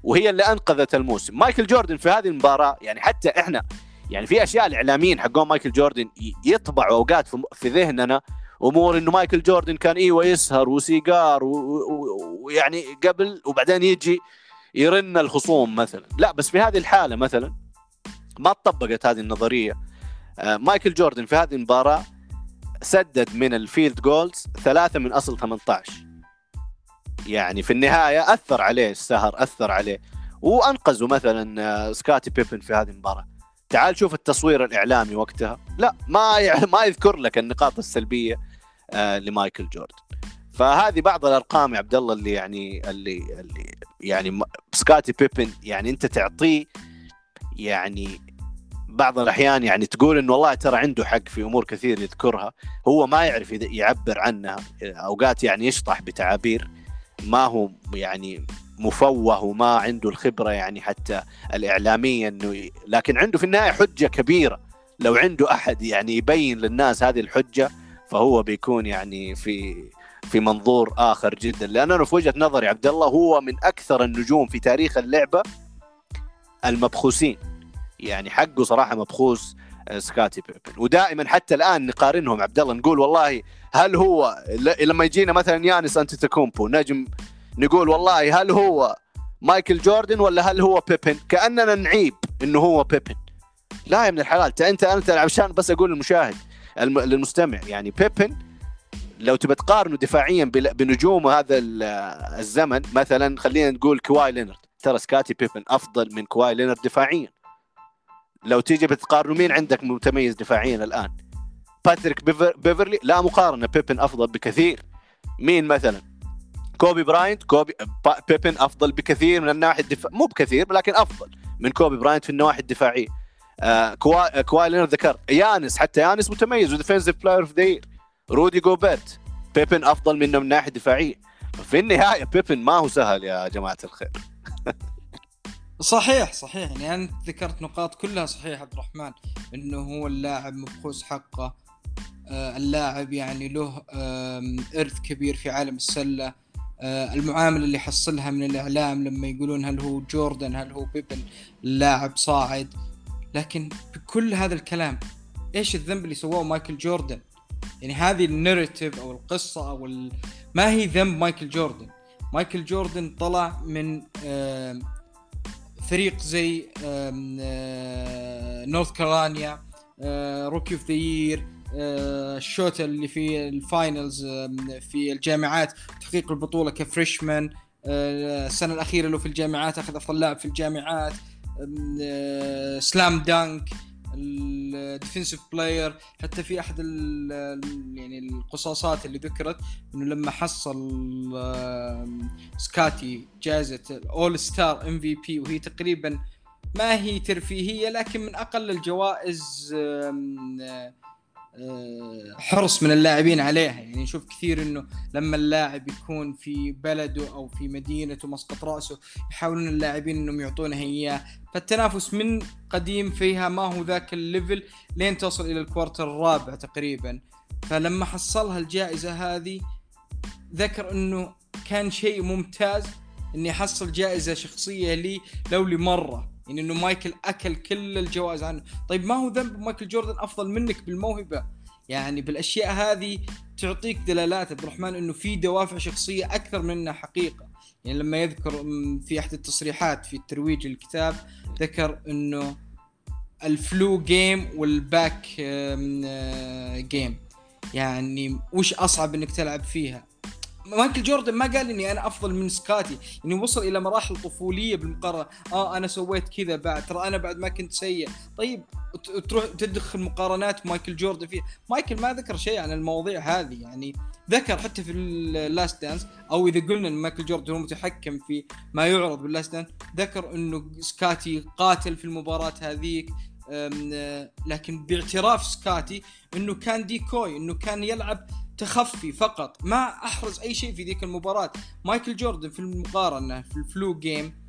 وهي اللي أنقذت الموسم. مايكل جوردن في هذه المباراة يعني حتى إحنا يعني في أشياء الإعلاميين حقون مايكل جوردن يطبعوا أوقات في ذهننا أمور إنه مايكل جوردن كان إيوه يسهر وسيجار ويعني قبل وبعدين يجي يرن الخصوم مثلا. لا بس في هذه الحالة مثلا ما طبقت هذه النظرية. آه، مايكل جوردن في هذه المباراة سدد من ال field goals ثلاثة من أصل 18 يعني في النهاية أثر عليه السهر أثر عليه. وأنقذوا مثلا آه، سكاتي بيبن في هذه المباراة. تعال شوف التصوير الإعلامي وقتها. لا ما ما يذكر لك النقاط السلبية آه لمايكل جوردن. فهذه بعض الأرقام يا عبد الله اللي يعني اللي اللي يعني سكاتي بيبن يعني أنت تعطيه يعني بعض الأحيان يعني تقول انه والله ترى عنده حق في أمور كثير يذكرها. هو ما يعرف يعبر عنها أوقات يعني يشطح بتعابير ما هو يعني مفوه وما عنده الخبرة يعني حتى الإعلامية إنه. لكن عنده في النهاية حجة كبيرة. لو عنده أحد يعني يبين للناس هذه الحجة فهو بيكون يعني في في منظور آخر جدا. لأن أنا في وجهة نظري عبد الله هو من أكثر النجوم في تاريخ اللعبة المبخوسين. يعني حقه صراحة مبخوس آه، سكاتي بيبن. ودائما حتى الآن نقارنهم عبد الله نقول والله هل هو لما يجينا مثلا يانس انتي تكومبو نجم نقول والله هل هو مايكل جوردن ولا هل هو بيبن؟ كأننا نعيب إنه هو بيبن. لا يا ابن الحلال أنت أنت عشان بس أقول للمشاهد للمستمع يعني بيبن لو تبى تقارنه دفاعيا بنجوم هذا الزمن مثلا خلينا نقول كواي لينرد. ترى سكاتي بيبن أفضل من كواي لينرد دفاعيا. لو تيجي بتقارنه مين عندك متميز دفاعيا الآن؟ باتريك بيفرلي؟ لا مقارنة بيبن أفضل بكثير. مين مثلا؟ كوبي براينت كوبي بيبن أفضل بكثير من الناحيه الدفاع. مو بكثير لكن أفضل من كوبي براينت في النواحي الدفاعية. آه كوا... كواي لينر ذكرت. يانس حتى يانس متميز و defensive player of the رودي جوبرت بيبن أفضل منه من الناحيه الدفاعيه في النهاية بيبن ما هو سهل يا جماعة الخير. صحيح صحيح. يعني أنت ذكرت نقاط كلها صحيحة عبد الرحمن إنه هو اللاعب مبخوس حقه. آه اللاعب يعني له إرث كبير في عالم السلة. آه، المعاملة اللي حصلها من الإعلام لما يقولون هل هو جوردن هل هو بيبن لاعب صاعد. لكن بكل هذا الكلام إيش الذنب اللي سواه مايكل جوردن؟ يعني هذه ال narrative أو القصة أو ال... ما هي ذنب مايكل جوردن؟ مايكل جوردن طلع من فريق زي نورث كارولينا rookie of the year ال shot اللي في ال finals في الجامعات تحقيق البطولة ك freshman آه، السنة الأخيرة له في الجامعات أخذ أفضل لاعب في الجامعات slam dunk ال defensive player حتى في أحد يعني القصاصات اللي ذكرت إنه لما حصل سكاتي جائزة All-Star MVP وهي تقريبا ما هي ترفيهية لكن من أقل الجوائز حرص من اللاعبين عليها. يعني نشوف كثير إنه لما اللاعب يكون في بلده أو في مدينته مسقط رأسه يحاولون اللاعبين إنهم يعطونه إياه. فالتنافس من قديم فيها ما هو ذاك ال level لين توصل إلى ال quarter الرابع تقريبا. فلما حصلها الجائزة هذه ذكر إنه كان شيء ممتاز إني أحصل جائزة شخصية لي لو لمرة. يعني إنه مايكل أكل كل الجوائز عنه. طيب ما هو ذنب مايكل جوردن أفضل منك بالموهبة؟ يعني بالأشياء هذه تعطيك دلالات عبد الرحمن إنه في دوافع شخصية أكثر منها حقيقة. يعني لما يذكر في أحد التصريحات في الترويج الكتاب ذكر إنه ال flu game وال back آه، game. يعني وش أصعب إنك تلعب فيها؟ مايكل جوردن ما قال إني أنا أفضل من سكاتي إني وصل إلى مراحل طفولية بالمقارنة. آه أنا سويت كذا بعد ترى أنا بعد ما كنت سيء. طيب تروح تدخل مقارنات مايكل جوردن فيه مايكل ما ذكر شيء عن المواضيع هذه يعني ذكر حتى في ال Last Dance أو إذا قلنا إن مايكل جوردن هو متحكم في ما يعرض بال Last Dance ذكر إنه سكاتي قاتل في المباراة هذيك. آه، لكن باعتراف سكاتي إنه كان decoy إنه كان يلعب تخفي فقط. ما أحرز أي شيء في ذيك المباراة. مايكل جوردن في المقارنة في ال flu game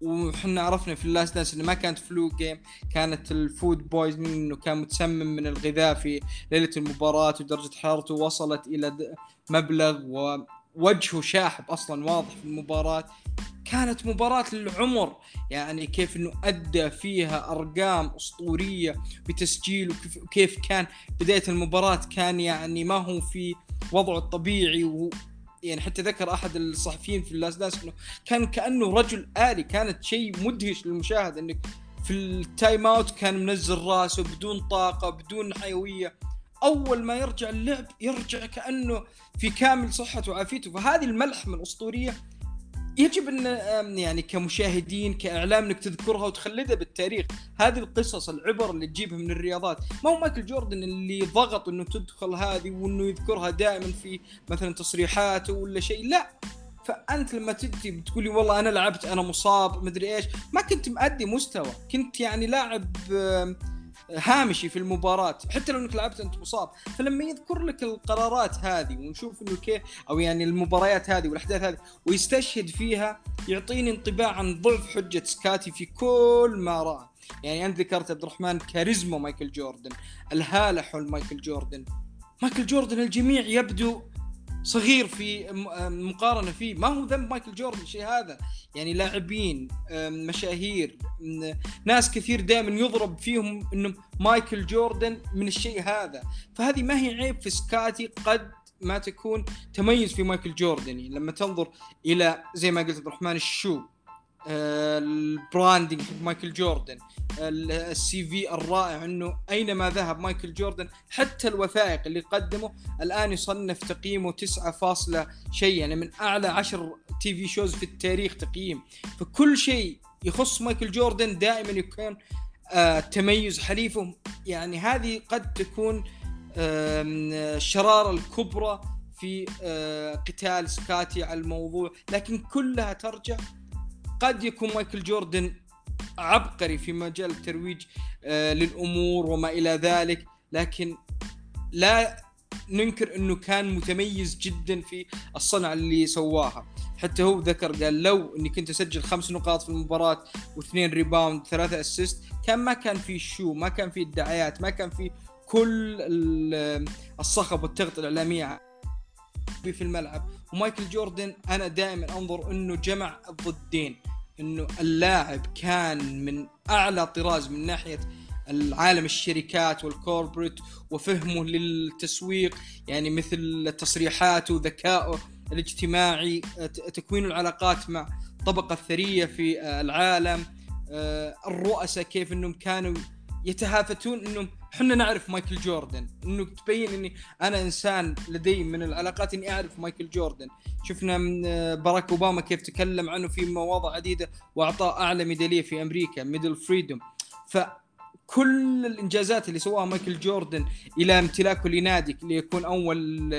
وحنا عرفنا في ال Last Dance إنه ما كانت flu game كانت ال food poisoning إنه كان متسمم من الغذاء في ليلة المباراة ودرجة حرارته وصلت إلى مبلغ ووجهه شاحب أصلا واضح في المباراة. كانت مباراة للعمر يعني كيف إنه أدى فيها أرقام أسطورية بتسجيل وكيف, كان بداية المباراة كان يعني ما هو في وضعه الطبيعي. و يعني حتى ذكر أحد الصحفيين في اللاس دانس إنه كان كأنه رجل آلي كانت شيء مدهش للمشاهد إنك في التايم أوت كان منزل راسه بدون طاقة بدون حيوية. أول ما يرجع اللعب يرجع كأنه في كامل صحته وعافيته. فهذه الملحمة الأسطورية يجب أن يعني كمشاهدين كإعلام أنك تذكرها وتخلدها بالتاريخ. هذه القصص العبر اللي تجيبها من الرياضات. ما هو مايكل جوردن اللي ضغط إنه تدخل هذه وإنه يذكرها دائما في مثلا تصريحاته ولا شيء؟ لا. فأنت لما تجي بتقولي والله أنا لعبت أنا مصاب مدري إيش ما كنت مأدي مستوى. كنت يعني لاعب هامشي في المباراة. حتى لو انك لعبت انت مصاب فلما يذكر لك القرارات هذه ونشوف انه كيف أو يعني المباريات هذه والأحداث هذه ويستشهد فيها يعطيني انطباع عن ضعف حجة سكاتي في كل ما رأى. يعني أنت ذكرت عبد الرحمن كاريزما مايكل جوردن الهالة حول مايكل جوردن. مايكل جوردن الجميع يبدو صغير في مقارنة فيه. ما هو ذنب مايكل جوردن الشيء هذا؟ يعني لاعبين مشاهير ناس كثير دائما يضرب فيهم إنه مايكل جوردن من الشيء هذا. فهذه ما هي عيب في سكاتي قد ما تكون تميز في مايكل جوردن. يعني لما تنظر إلى زي ما قلت عبد الرحمن ال show. ال branding حق مايكل جوردن ال- ال CV الرائع إنه أينما ذهب مايكل جوردن حتى الوثائق اللي قدمه الآن يصنف تقييمه 9 فاصلة شيء يعني من أعلى 10 TV shows في التاريخ تقييم. فكل شيء يخص مايكل جوردن دائما يكون آه تميز حليفه يعني هذه قد تكون الشرارة الكبرى في آه قتال سكاتي على الموضوع لكن كلها ترجع قد يكون مايكل جوردن عبقري في مجال الترويج آه، للأمور وما إلى ذلك. لكن لا ننكر أنه كان متميز جدا في الصنعه اللي سواها. حتى هو ذكر قال لو إني كنت أسجل خمس نقاط في المباراة واثنين rebound ثلاثة assist كان ما كان في show ما كان في الدعايات ما كان في كل ال- الصخب والتغطية الإعلامية في الملعب. ومايكل جوردن أنا دائما أنظر إنه جمع الضدين إنه اللاعب كان من أعلى طراز من ناحية العالم الشركات والكوربريت وفهمه للتسويق يعني مثل تصريحاته وذكائه الاجتماعي تكوين العلاقات مع الطبقه الثريه في العالم آه، الرؤساء كيف إنهم كانوا يتهافتون انهم إحنا نعرف مايكل جوردن. إنه تبين إني أنا إنسان لدي من العلاقات إني أعرف مايكل جوردن. شفنا من آه، باراك أوباما كيف تكلم عنه في مواضع عديدة وأعطاه أعلى ميدالية في أمريكا medal freedom. فكل الإنجازات اللي سواها مايكل جوردن إلى امتلاكه لنادي ليكون أول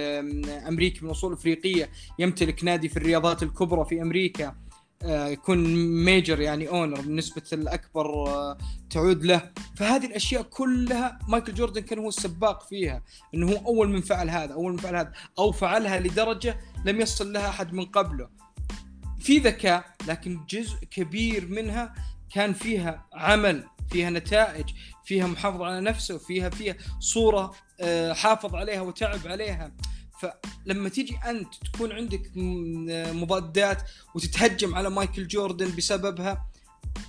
أمريكي من أصول أفريقية يمتلك نادي في الرياضات الكبرى في أمريكا. يكون major يعني owner بالنسبة الأكبر آه، تعود له. فهذه الأشياء كلها مايكل جوردن كان هو السباق فيها إنه هو أول من فعل هذا أول من فعل هذا أو فعلها لدرجة لم يصل لها أحد من قبله. في ذكاء لكن جزء كبير منها كان فيها عمل فيها نتائج فيها محافظة على نفسه فيها فيها صورة آه، حافظ عليها وتعب عليها. فلما تيجي أنت تكون عندك مضادات وتتهجم على مايكل جوردن بسببها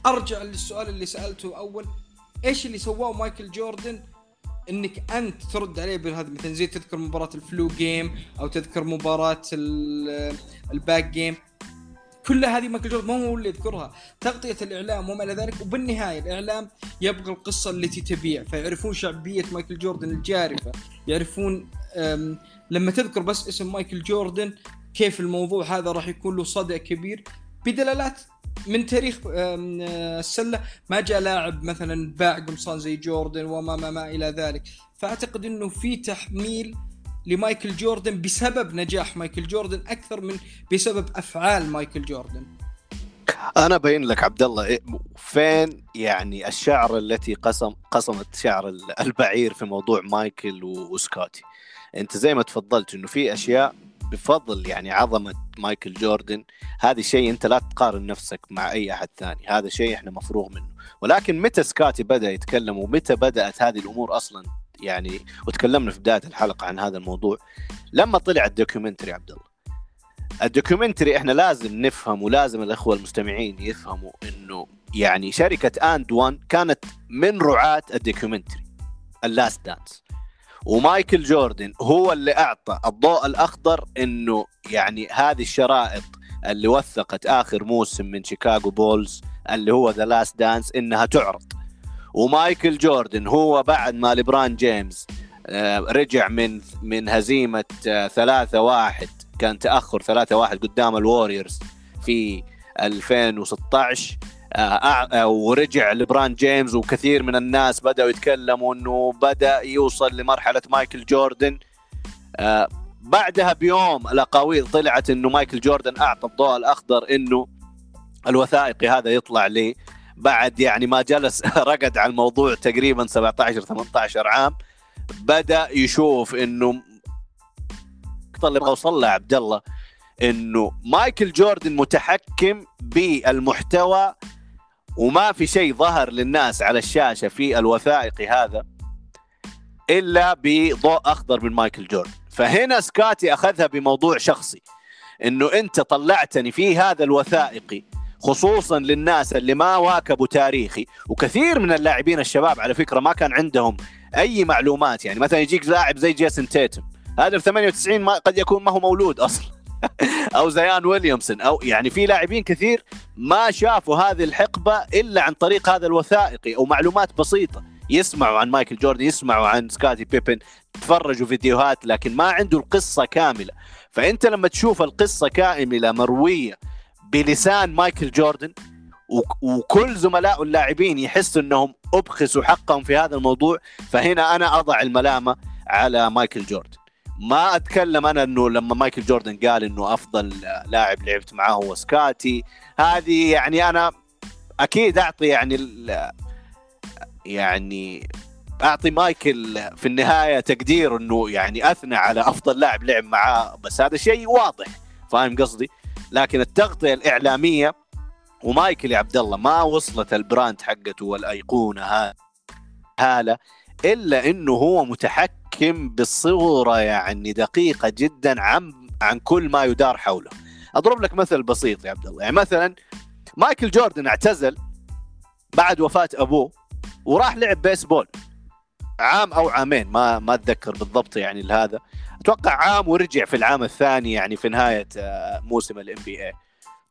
أرجع للسؤال اللي سألته أول إيش اللي سواه مايكل جوردن؟ إنك أنت ترد عليه بهذا مثلا زي تذكر مباراة ال flu game أو تذكر مباراة ال- ال back game. كل هذه مايكل جوردن ما هو اللي يذكرها. تغطية الإعلام وما إلى ذلك. وبالنهاية الإعلام يبغى القصة التي تبيع. فيعرفون شعبية مايكل جوردن الجارفة. يعرفون لما تذكر بس اسم مايكل جوردن كيف الموضوع هذا راح يكون له صدى كبير. بدلالات من تاريخ السلة ما جاء لاعب مثلا باع قمصان زي جوردن وما ما, ما إلى ذلك. فأعتقد إنه في تحميل لمايكل جوردن بسبب نجاح مايكل جوردن أكثر من بسبب أفعال مايكل جوردن. أنا بين لك عبد الله إيه، فين يعني الشعر التي قسم قسمت شعر البعير في موضوع مايكل وسكوتي؟ أنت زي ما تفضلت إنه في أشياء بفضل يعني عظمة مايكل جوردن هذا الشيء أنت لا تقارن نفسك مع أي أحد ثاني هذا شيء إحنا مفروغ منه. ولكن متى سكاتي بدأ يتكلم ومتى بدأت هذه الأمور أصلا يعني وتكلمنا في بداية الحلقة عن هذا الموضوع لما طلع ال documentary عبد الله ال documentary إحنا لازم نفهم ولازم الأخوة المستمعين يفهموا إنه يعني شركة AND1 كانت من رعاة ال documentary ال Last Dance ومايكل جوردن هو اللي أعطى الضوء الأخضر إنه يعني هذه الشرائط اللي وثقت آخر موسم من شيكاغو بولز اللي هو The Last Dance إنها تعرض. ومايكل جوردن هو بعد ما ليبران جيمس آه، رجع من من هزيمة 3 آه، 1 كان تأخر 3 1 قدام ال Warriors في 2016 آه، ورجع لبران جيمس وكثير من الناس بدأوا يتكلموا إنه بدأ يوصل لمرحلة مايكل جوردن. بعدها بيوم الأقاويل طلعت إنه مايكل جوردن أعطى الضوء الاخضر إنه الوثائقي هذا يطلع لي. بعد يعني ما جلس رقد على الموضوع تقريبا 17 18 عام بدأ يشوف إنه اللي أبغى أوصل له عبد الله إنه مايكل جوردن متحكم بالمحتوى وما في شيء ظهر للناس على الشاشة في الوثائقي هذا إلا بضوء أخضر من مايكل جوردن. فهنا سكاتي أخذها بموضوع شخصي إنه أنت طلعتني في هذا الوثائقي خصوصا للناس اللي ما واكبوا تاريخي وكثير من اللاعبين الشباب على فكرة ما كان عندهم أي معلومات يعني مثلا يجيك لاعب زي جيسون تيتم هذا في 98 ما قد يكون ما هو مولود أصلا. أو زيان ويليامسون. أو يعني في لاعبين كثير ما شافوا هذه الحقبة إلا عن طريق هذا الوثائقي. أو معلومات بسيطة. يسمعوا عن مايكل جوردن يسمعوا عن سكاتي بيبن تفرجوا فيديوهات لكن ما عنده القصة كاملة. فأنت لما تشوف القصة كاملة مروية بلسان مايكل جوردن وكل زملاء اللاعبين يحسوا إنهم أبخسوا حقهم في هذا الموضوع فهنا أنا أضع الملامة على مايكل جوردن. ما أتكلم أنا إنه لما مايكل جوردن قال إنه أفضل لاعب لعبت معاه هو سكوتي هذا يعني أنا أكيد أعطي يعني يعني أعطي مايكل في النهاية تقدير إنه يعني أثنى على أفضل لاعب لعب معاه بس هذا شيء واضح فاهم قصدي؟ لكن التغطية الإعلامية ومايكل يا عبد الله ما وصلت ال brand حقته والأيقونة هالة إلا إنه هو متحكم بصوره يعني دقيقة جدا عن عن كل ما يدار حوله. أضرب لك مثل بسيط يا عبد الله، يعني مثلا مايكل جوردن اعتزل بعد وفاة أبوه وراح لعب بيسبول. عام أو عامين ما ما أتذكر بالضبط يعني لهذا. أتوقع عام ورجع في العام الثاني يعني في نهاية آه، موسم الام بي اي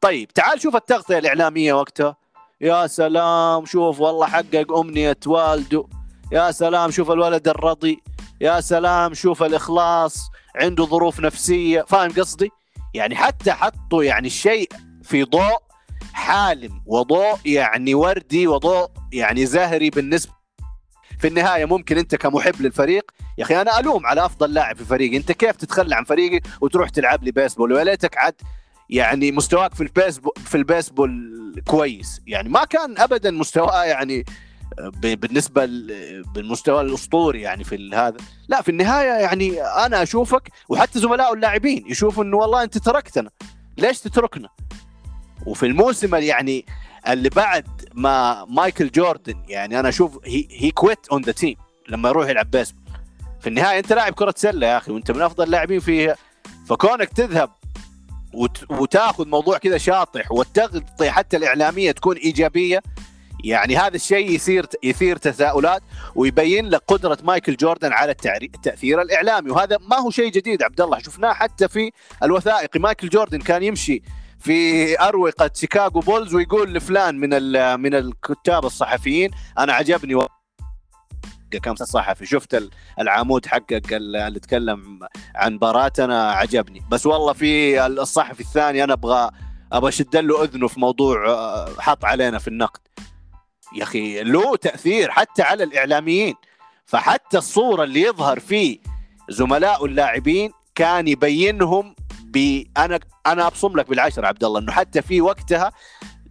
طيب تعال شوف التغطية الإعلامية وقتها. يا سلام شوف والله حقق أمنية والده. يا سلام شوف الولد الرضي يا سلام شوف الإخلاص عنده ظروف نفسية فاهم قصدي؟ يعني حتى حطوا يعني الشيء في ضوء حالم وضوء يعني وردي وضوء يعني زهري بالنسبة في النهاية ممكن أنت كمحب للفريق يا أخي أنا ألوم على أفضل لاعب في فريقي أنت كيف تتخلى عن فريقي وتروح تلعب لي بيسبول ويا ليتك عاد يعني مستواك في البيسبول في البيسبول كويس. يعني ما كان ابدا مستواه يعني بالنسبة بالمستوى الأسطوري يعني في هذا. لا في النهاية يعني أنا أشوفك وحتى زملاء اللاعبين يشوفوا إنه والله أنت تركتنا. ليش تتركنا؟ وفي الموسم يعني اللي بعد ما مايكل جوردن يعني أنا أشوف he quit on the team لما يروح يلعب بيسبول في النهاية أنت لاعب كرة سلة يا أخي وأنت من أفضل اللاعبين فيها. فكونك تذهب وت... وتاخذ موضوع كذا شاطح والتغطيه حتى الإعلامية تكون إيجابية يعني هذا الشيء يصير يثير تساؤلات ويبين لك قدرة مايكل جوردن على التأثير الإعلامي. وهذا ما هو شيء جديد عبد الله. شفناه حتى في الوثائقي. مايكل جوردن كان يمشي في أروقة شيكاغو بولز ويقول لفلان من من الكتاب الصحفيين أنا عجبني و... كم صحفي. شفت العمود حقك اللي تكلم عن مباراتنا عجبني. بس والله في الصحفي الثاني أنا أبغى أبغى أشد له أذنه في موضوع آه، حط علينا في النقد. يا أخي له تأثير حتى على الإعلاميين. فحتى الصورة اللي يظهر فيه زملاء اللاعبين كان يبينهم ب أنا أنا أبصم لك بالعشر عبد الله إنه حتى في وقتها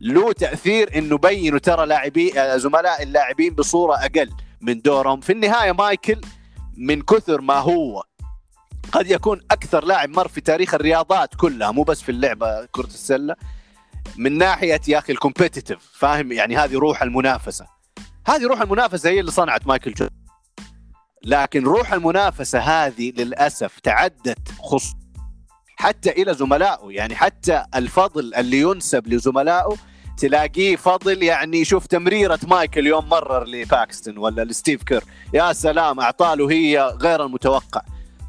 له تأثير إنه بينوا ترى لاعبي آه، زملاء اللاعبين بصورة أقل من دورهم. في النهاية مايكل من كثر ما هو قد يكون أكثر لاعب مر في تاريخ الرياضات كلها مو بس في اللعبة كرة السلة من ناحية يا أخي ال competitive فاهم؟ يعني هذه روح المنافسة. هذه روح المنافسة هي اللي صنعت مايكل جوردن. لكن روح المنافسة هذه للأسف تعدت حتى إلى زملائه. يعني حتى الفضل اللي ينسب لزملائه تلاقيه فضل يعني شوف تمريرة مايكل يوم مرر لباكستون ولا لستيف كير. يا سلام أعطاله هي غير المتوقع.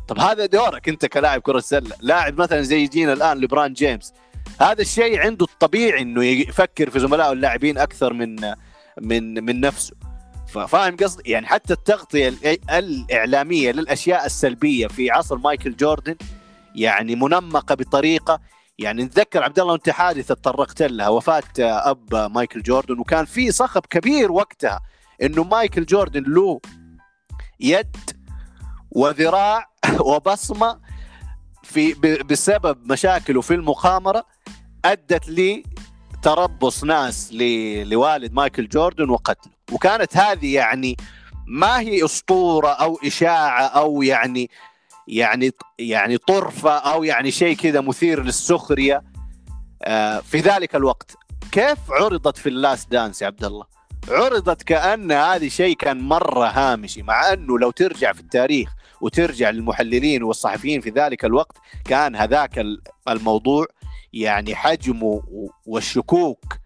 طب هذا دورك أنت كلاعب كرة سله لاعب مثلا زي يجينا الآن لبران جيمس. هذا الشيء عنده الطبيعي إنه يفكر في زملائه اللاعبين أكثر من من من نفسه. فاهم قصدي؟ يعني حتى التغطية الإعلامية للأشياء السلبية في عصر مايكل جوردن يعني منمقة بطريقة. يعني نتذكر عبد الله انت حادثه تطرقت لها وفاة أب مايكل جوردن وكان في صخب كبير وقتها إنه مايكل جوردن له يد وذراع وبصمة في بسبب مشاكله في المقامره أدت لي تربص ناس لوالد مايكل جوردن وقتله. وكانت هذه يعني ما هي أسطورة أو إشاعة أو يعني يعني يعني طرفة أو يعني شيء كذا مثير للسخرية آه، في ذلك الوقت. كيف عرضت في ال Last Dance يا عبد الله؟ عرضت كأن هذه شيء كان مرة هامشي مع أنه لو ترجع في التاريخ وترجع للمحللين والصحفيين في ذلك الوقت كان هذاك الموضوع يعني حجمه والشكوك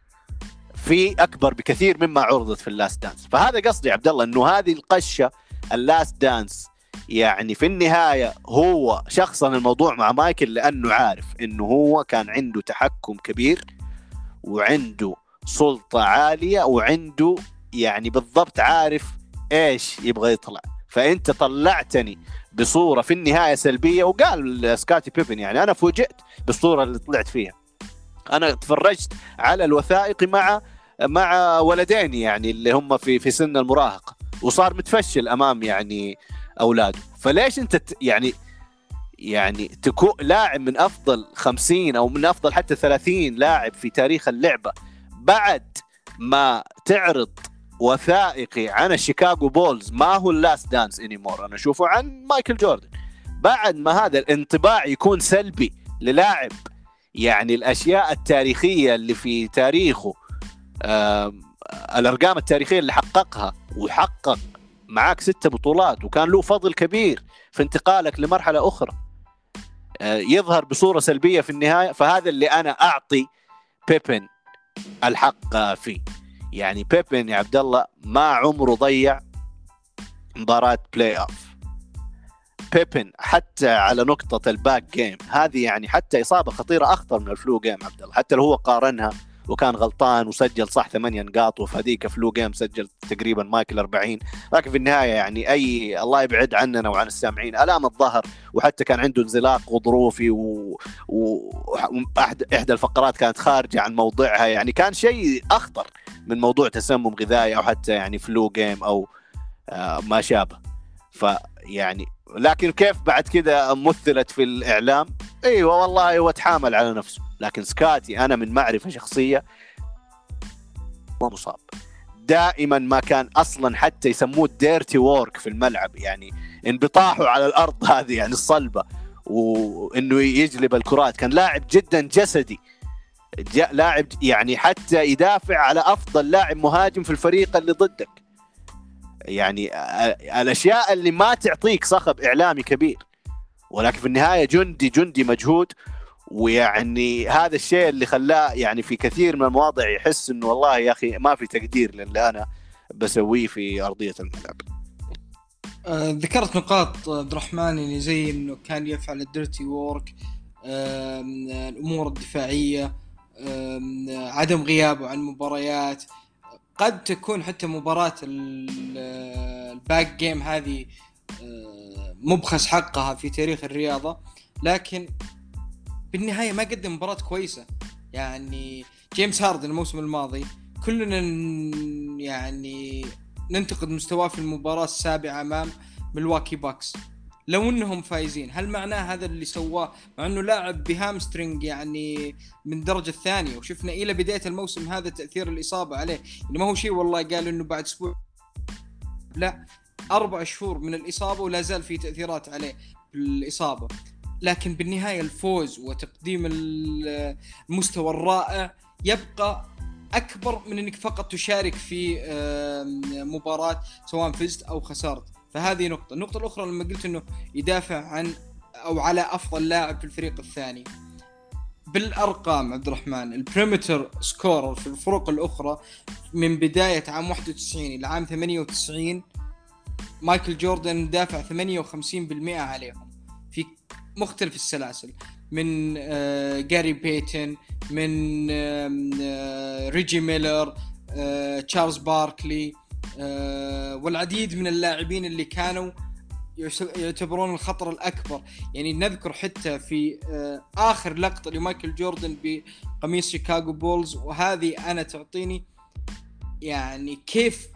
في أكبر بكثير مما عرضت في ال Last Dance فهذا قصدي عبد الله إنه هذه القصة اللاست دانس يعني في النهاية هو شخصا الموضوع مع مايكل لأنه عارف إنه هو كان عنده تحكم كبير وعنده سلطة عالية وعنده يعني بالضبط عارف إيش يبغى يطلع. فأنت طلعتني بصورة في النهاية سلبية وقال سكاتي بيبن يعني أنا فوجئت بالصورة اللي طلعت فيها. أنا تفرجت على الوثائقي مع مع ولدين يعني اللي هم في في سن المراهقه وصار متفشل أمام يعني اولاده فليش أنت يعني يعني تكون لاعب من أفضل 50 أو من أفضل حتى 30 لاعب في تاريخ اللعبة بعد ما تعرض وثائقي عن الشيكاغو بولز. ما هو ال Last Dance anymore أنا أشوفه عن مايكل جوردن. بعد ما هذا الانطباع يكون سلبي للاعب يعني الأشياء التاريخية اللي في تاريخه الأرقام التاريخية اللي حققها وحقق معاك ستة بطولات وكان له فضل كبير في انتقالك لمرحلة أخرى آه، يظهر بصورة سلبية في النهاية. فهذا اللي أنا أعطي بيبن الحق فيه. يعني بيبن يا عبد الله ما عمره ضيع مباراة playoff بيبن حتى على نقطة ال back game هذه يعني حتى إصابة خطيرة أخطر من ال flu game عبد الله حتى لو هو قارنها وكان غلطان وسجل صح ثمانية نقاط وفي هذيك flu game سجل تقريبا مايكل 40 لكن في النهاية يعني أي الله يبعد عننا وعن السامعين ألام الظهر وحتى كان عنده انزلاق غضروفي و... وأحد إحدى الفقرات كانت خارجة عن موضعها يعني كان شيء أخطر. من موضوع تسمم غذائي أو حتى يعني flu game أو آه، ما شابه. فيعني لكن كيف بعد كذا مثلت في الإعلام؟ إيوه والله هو تحامل على نفسه. لكن سكاتي أنا من معرفة شخصية مصاب. دائما ما كان أصلا حتى يسموه ديرتي وورك في الملعب. يعني انبطاحه على الأرض هذه يعني الصلبة. وإنه يجلب الكرات. كان لاعب جدا جسدي. لاعب يعني حتى يدافع على أفضل لاعب مهاجم في الفريق اللي ضدك. يعني الأشياء اللي ما تعطيك صخب إعلامي كبير. ولكن في النهاية جندي جندي مجهود. ويعني هذا الشيء اللي خلاه يعني في كثير من المواضع يحس إنه والله يا أخي ما في تقدير للي أنا بسويه في أرضية الملعب. ذكرت نقاط عبد الرحمن اللي زي إنه كان يفعل الديرتي وورك الأمور الدفاعية. عدم غيابه عن مباريات. قد تكون حتى مباراة ال- ال back game هذه مبخس حقها في تاريخ الرياضة لكن بالنهاية ما قدم مباراة كويسة. يعني جيمس هاردن الموسم الماضي كلنا يعني ننتقد مستواه في المباراة السابعة أمام ملواكي باكس لو انهم فايزين هل معناه هذا اللي سواه؟ مع انه لاعب ب hamstring يعني من الدرجة الثانية وشفنا إلى بداية الموسم هذا تأثير الإصابة عليه. يعني ما هو شيء والله قال إنه بعد أسبوع لا أربع شهور من الإصابة ولا زال في تأثيرات عليه بالإصابة. لكن بالنهاية الفوز وتقديم ال- المستوى الرائع يبقى أكبر من أنك فقط تشارك في آم، مباراة سواء فزت أو خسرت. فهذه نقطة. النقطة الأخرى لما قلت أنه يدافع عن أو على أفضل لاعب في الفريق الثاني. بالأرقام عبد الرحمن ال perimeter scorer في الفرق الأخرى من بداية عام 91 إلى عام 98 مايكل جوردن دافع 58% عليهم في مختلف السلاسل. من آه، جاري بيتن من آه، ريجي ميلر آه، تشارلز باركلي والعديد من اللاعبين اللي كانوا يعتبرون الخطر الأكبر. يعني نذكر حتى في آه، آخر لقطة لمايكل جوردن بقميص شيكاغو بولز وهذه أنا تعطيني يعني كيف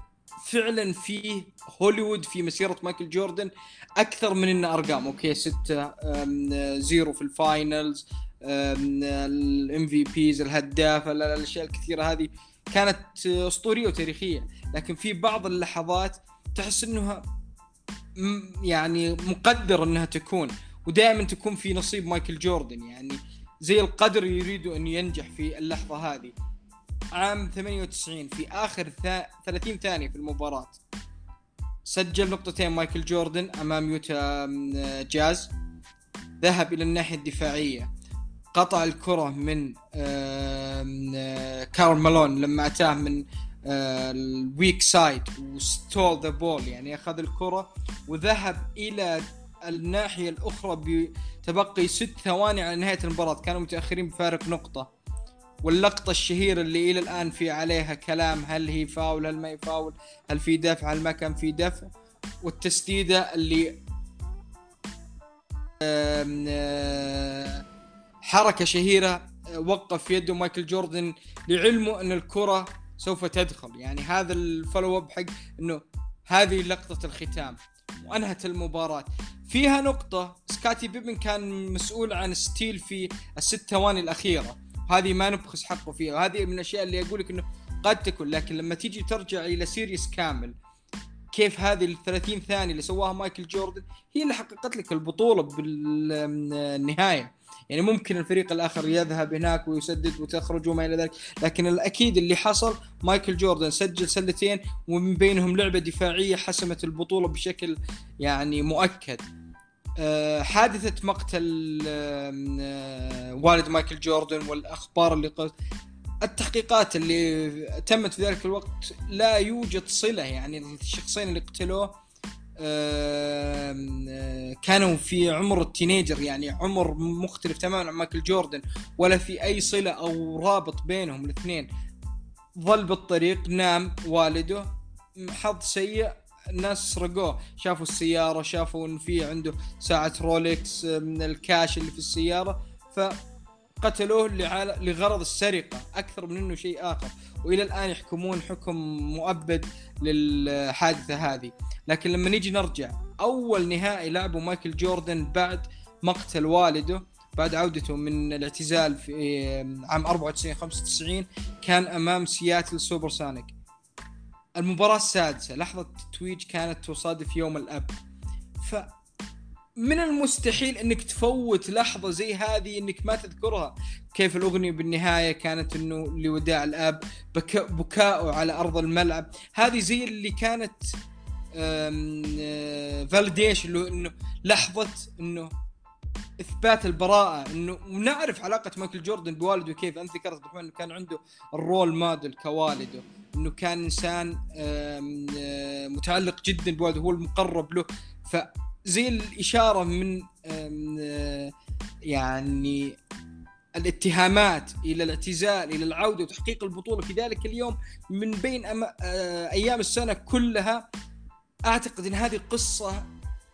فعلا فيه هوليوود في مسيرة مايكل جوردن أكثر من إنه أرقام. أوكي ستة أم، آه، zero في ال Finals ال MVPs الهداف ال- الأشياء الكثيرة هذه. كانت أسطورية وتاريخية لكن في بعض اللحظات تحس إنها يعني مقدر إنها تكون ودائما تكون في نصيب مايكل جوردن يعني زي القدر يريد أن ينجح في اللحظة هذه. عام 98 في آخر ثا... 30 ثانية في المباراة. سجل نقطتين مايكل جوردن أمام يوتا جاز. ذهب إلى الناحية الدفاعية. قطع الكرة من آم، آه، كارل مالون لما أتاه من آه، ال weak side و stole the ball يعني أخذ الكرة وذهب إلى الناحية الأخرى بتبقي ست ثواني على نهاية المباراة. كانوا متأخرين بفارق نقطة. واللقطة الشهيرة اللي إلى الآن في عليها كلام هل هي فاول هل ما هي فاول هل في دفع هل ما كان في دفع. والتسديدة اللي آم، آه، حركة شهيرة آه، وقف يده مايكل جوردن لعلمه أن الكرة سوف تدخل. يعني هذا ال follow up حق إنه هذه لقطة الختام وانهت المباراة. فيها نقطة سكاتي بيبن كان مسؤول عن steal في الست ثواني الأخيرة. هذه ما نبخس حقه فيها. وهذه من الأشياء اللي أقول لك إنه قد تكون. لكن لما تيجي ترجع إلى series كامل كيف هذه ال 30 ثانية اللي سواها مايكل جوردن هي اللي حققت لك البطولة بالنهاية. يعني ممكن الفريق الآخر يذهب هناك ويسدد وتخرج وما إلى ذلك. لكن الأكيد اللي حصل مايكل جوردن سجل سلتين ومن بينهم لعبة دفاعية حسمت البطولة بشكل يعني مؤكد. آه، حادثة مقتل آه، والد مايكل جوردن والأخبار اللي قلت التحقيقات اللي تمت في ذلك الوقت لا يوجد صلة يعني الشخصين اللي قتلوه كانوا في عمر ال teenager يعني عمر مختلف تماما عن مايكل جوردن ولا في أي صلة أو رابط بينهم الاثنين. ظل بالطريق نام والده حظ سيء الناس سرقوه. شافوا السيارة شافوا إن في عنده ساعة رولكس من الكاش اللي في السيارة. فقتلوه لعال- لغرض السرقة أكثر من إنه شيء آخر. وإلى الآن يحكمون حكم مؤبد للحادثة هذه. لكن لما نيجي نرجع أول نهائي لعبه مايكل جوردن بعد مقتل والده بعد عودته من الاعتزال في عام 94 95 كان أمام سياتل سوبر سونيك المباراة السادسة لحظة التتويج كانت تصادف يوم الأب. ف من المستحيل إنك تفوت لحظة زي هذه إنك ما تذكرها. كيف الأغنية بالنهاية كانت إنه لوداع الآب بك... بكاؤه على أرض الملعب. هذه زي اللي كانت validation له إنه لحظة إنه إثبات البراءة. إنه ونعرف علاقة مايكل جوردن بوالده كيف. أنت ذكرت إنه كان عنده ال role model كوالده. إنه كان إنسان آم، متعلق جدا بوالده هو المقرب له. فزي الإشارة من يعني الاتهامات إلى الاعتزال إلى العودة وتحقيق البطولة. في ذلك اليوم من بين أم... آه، أيام السنة كلها أعتقد إن هذه القصة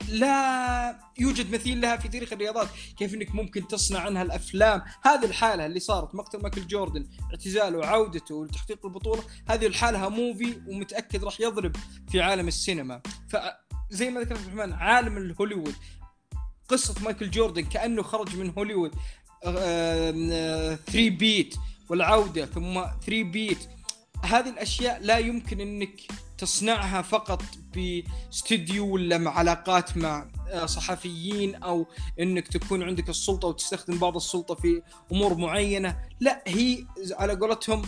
لا يوجد مثيل لها في تاريخ الرياضات. كيف إنك ممكن تصنع عنها الأفلام؟ هذه الحالة اللي صارت. مقتل مايكل جوردن اعتزاله وعودته لتحقيق البطولة. هذه الحالة موفي ومتأكد راح يضرب في عالم السينما. فزي ما ذكرت الرحمن عالم الهوليوود. قصة مايكل جوردن كأنه خرج من هوليوود. 3 بيت والعودة ثم 3 بيت هذه الأشياء لا يمكن إنك تصنعها فقط باستديو ولا مع علاقات مع آه، صحفيين أو إنك تكون عندك السلطة وتستخدم بعض السلطة في أمور معينة. لا هي على قولتهم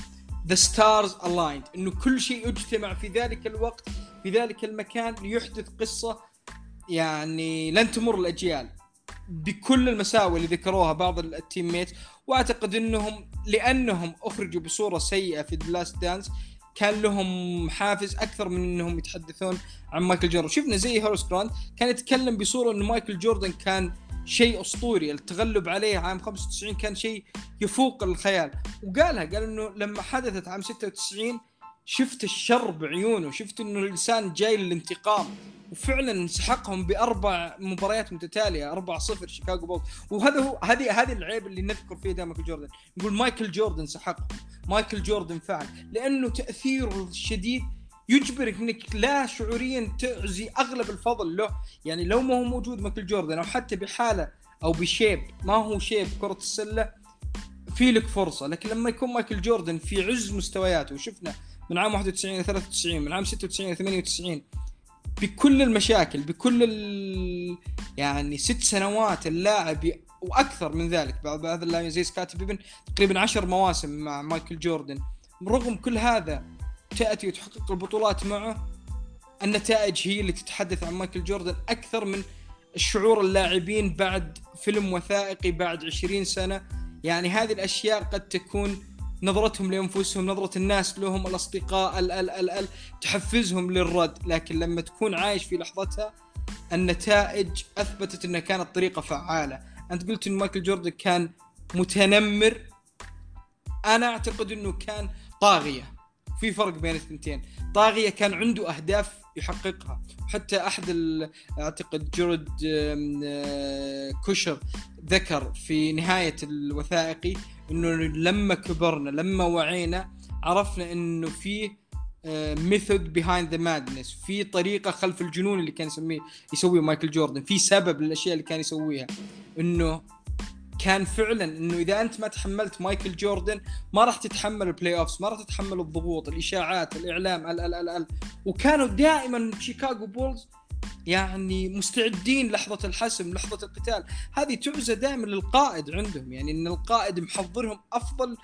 the stars aligned إنه كل شيء اجتمع في ذلك الوقت في ذلك المكان ليحدث قصة يعني لن تمر الأجيال. بكل المساوئ اللي ذكروها بعض ال teammate وأعتقد انهم لأنهم أخرجوا بصورة سيئة في The Last Dance كان لهم حافز أكثر من إنهم يتحدثون عن مايكل جوردن. شفنا زي هورس جراند كان يتكلم بصورة انه مايكل جوردن كان شيء أسطوري التغلب عليه عام 95 كان شيء يفوق الخيال. وقالها قال إنه لما حدثت عام 96 شفت الشر بعيونه شفت إنه الإنسان جاي للانتقام. وفعلا سحقهم بأربع مباريات متتالية 4 0 شيكاغو بولز وهذا هو هذه هذه العيب اللي نذكر فيه دائما مايكل جوردن. نقول مايكل جوردن سحقهم. مايكل جوردن فعل. لأنه تأثيره الشديد يجبرك إنك لا شعوريا تعزي أغلب الفضل له. يعني لو ما هو موجود مايكل جوردن أو حتى بحالة أو ب shape ما هو shape كرة السلة في لك فرصة. لكن لما يكون مايكل جوردن في عز مستوياته وشفنا من عام 91 إلى 93 من عام 96 إلى 98 بكل المشاكل بكل ال... يعني ست سنوات اللاعب وأكثر من ذلك. بعض هذا اللاعبين زي سكاتي بيبن تقريبا عشر مواسم مع مايكل جوردن. رغم كل هذا تأتي وتحقق البطولات معه. النتائج هي اللي تتحدث عن مايكل جوردن أكثر من الشعور اللاعبين بعد فيلم وثائقي بعد 20 سنة. يعني هذه الأشياء قد تكون نظرتهم لأنفسهم نظرة الناس لهم الأصدقاء ال ال ال ال تحفزهم للرد. لكن لما تكون عايش في لحظتها النتائج أثبتت إنها كانت طريقة فعالة. أنت قلت إن مايكل جوردن كان متنمر. أنا أعتقد إنه كان طاغية. في فرق بين الثنتين طاغية كان عنده أهداف يحققها. حتى أحد أعتقد جورد آه، كوشر ذكر في نهاية الوثائقي إنه لما كبرنا لما وعينا عرفنا إنه في method behind the madness في طريقة خلف الجنون اللي كان يسميه يسويه مايكل جوردن في سبب للأشياء اللي كان يسويها. إنه كان فعلا إنه إذا أنت ما تحملت مايكل جوردن ما راح تتحمل ال playoffs ما راح تتحمل الضغوط الإشاعات الإعلام ال ال ال ال. وكانوا دائما شيكاغو بولز يعني مستعدين لحظة الحسم لحظة القتال. هذه تعزى دائما للقائد عندهم يعني إن القائد محضرهم أفضل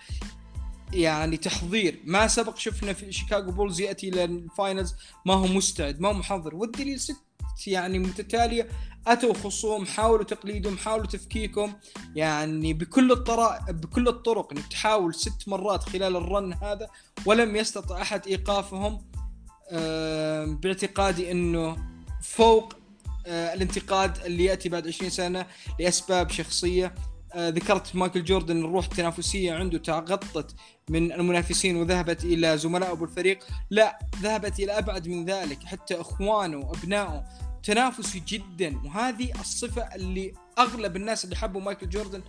يعني تحضير. ما سبق شفنا في شيكاغو بولز يأتي لل finals ما هو مستعد ما هو محضر. والدليل ست يعني متتالية أتوا خصوم حاولوا تقليدهم حاولوا تفكيكهم. يعني بكل الطرق بكل الطرق إنك تحاول ست مرات خلال ال run هذا ولم يستطع أحد إيقافهم. باعتقادي إنه فوق آه، الانتقاد اللي يأتي بعد 20 سنة لأسباب شخصية. آه، ذكرت مايكل جوردن الروح التنافسية عنده تغطت من المنافسين وذهبت إلى زملائه بالفريق لا ذهبت إلى أبعد من ذلك. حتى إخوانه وأبنائه تنافسي جدا. وهذه الصفة اللي أغلب الناس اللي حبوا مايكل جوردن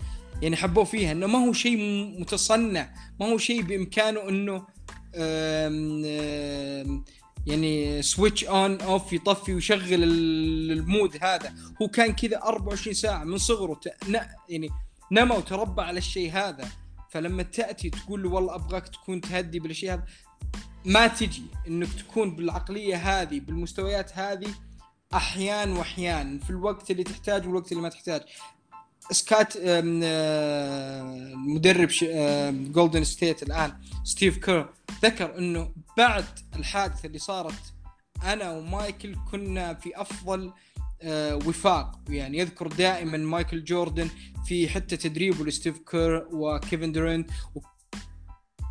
يعني حبوه فيها إنه ما هو شيء متصنع ما هو شيء بإمكانه إنه آم آم يعني switch on off يطفي ويشغل ال mode هذا. هو كان كذا 24 ساعة من صغره يعني نما وتربى على الشيء هذا. فلما تأتي تقول له والله أبغاك تكون تهدي بالشيء هذا ما تجي إنك تكون بالعقلية هذه بالمستويات هذه أحيان وأحيان في الوقت اللي تحتاج والوقت اللي ما تحتاج. سكات مدرب جولدن ستيت الآن ستيف كير ذكر إنه بعد الحادثة اللي صارت أنا ومايكل كنا في أفضل آه، وفاق. يعني يذكر دائما مايكل جوردن في حتى تدريبه لستيف كير وكيفن دورنت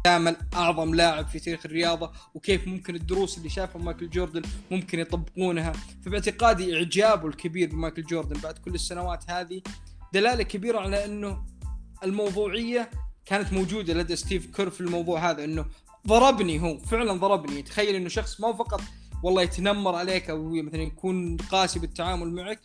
دائما أعظم لاعب في تاريخ الرياضة وكيف ممكن الدروس اللي شافها مايكل جوردن ممكن يطبقونها. فباعتقادي إعجابه الكبير بمايكل جوردن بعد كل السنوات هذه دلالة كبيرة على إنه الموضوعية كانت موجودة لدى ستيف كير في الموضوع هذا إنه ضربني هو فعلا ضربني. تخيل إنه شخص ما فقط والله يتنمر عليك أو مثلا يكون قاسي بالتعامل معك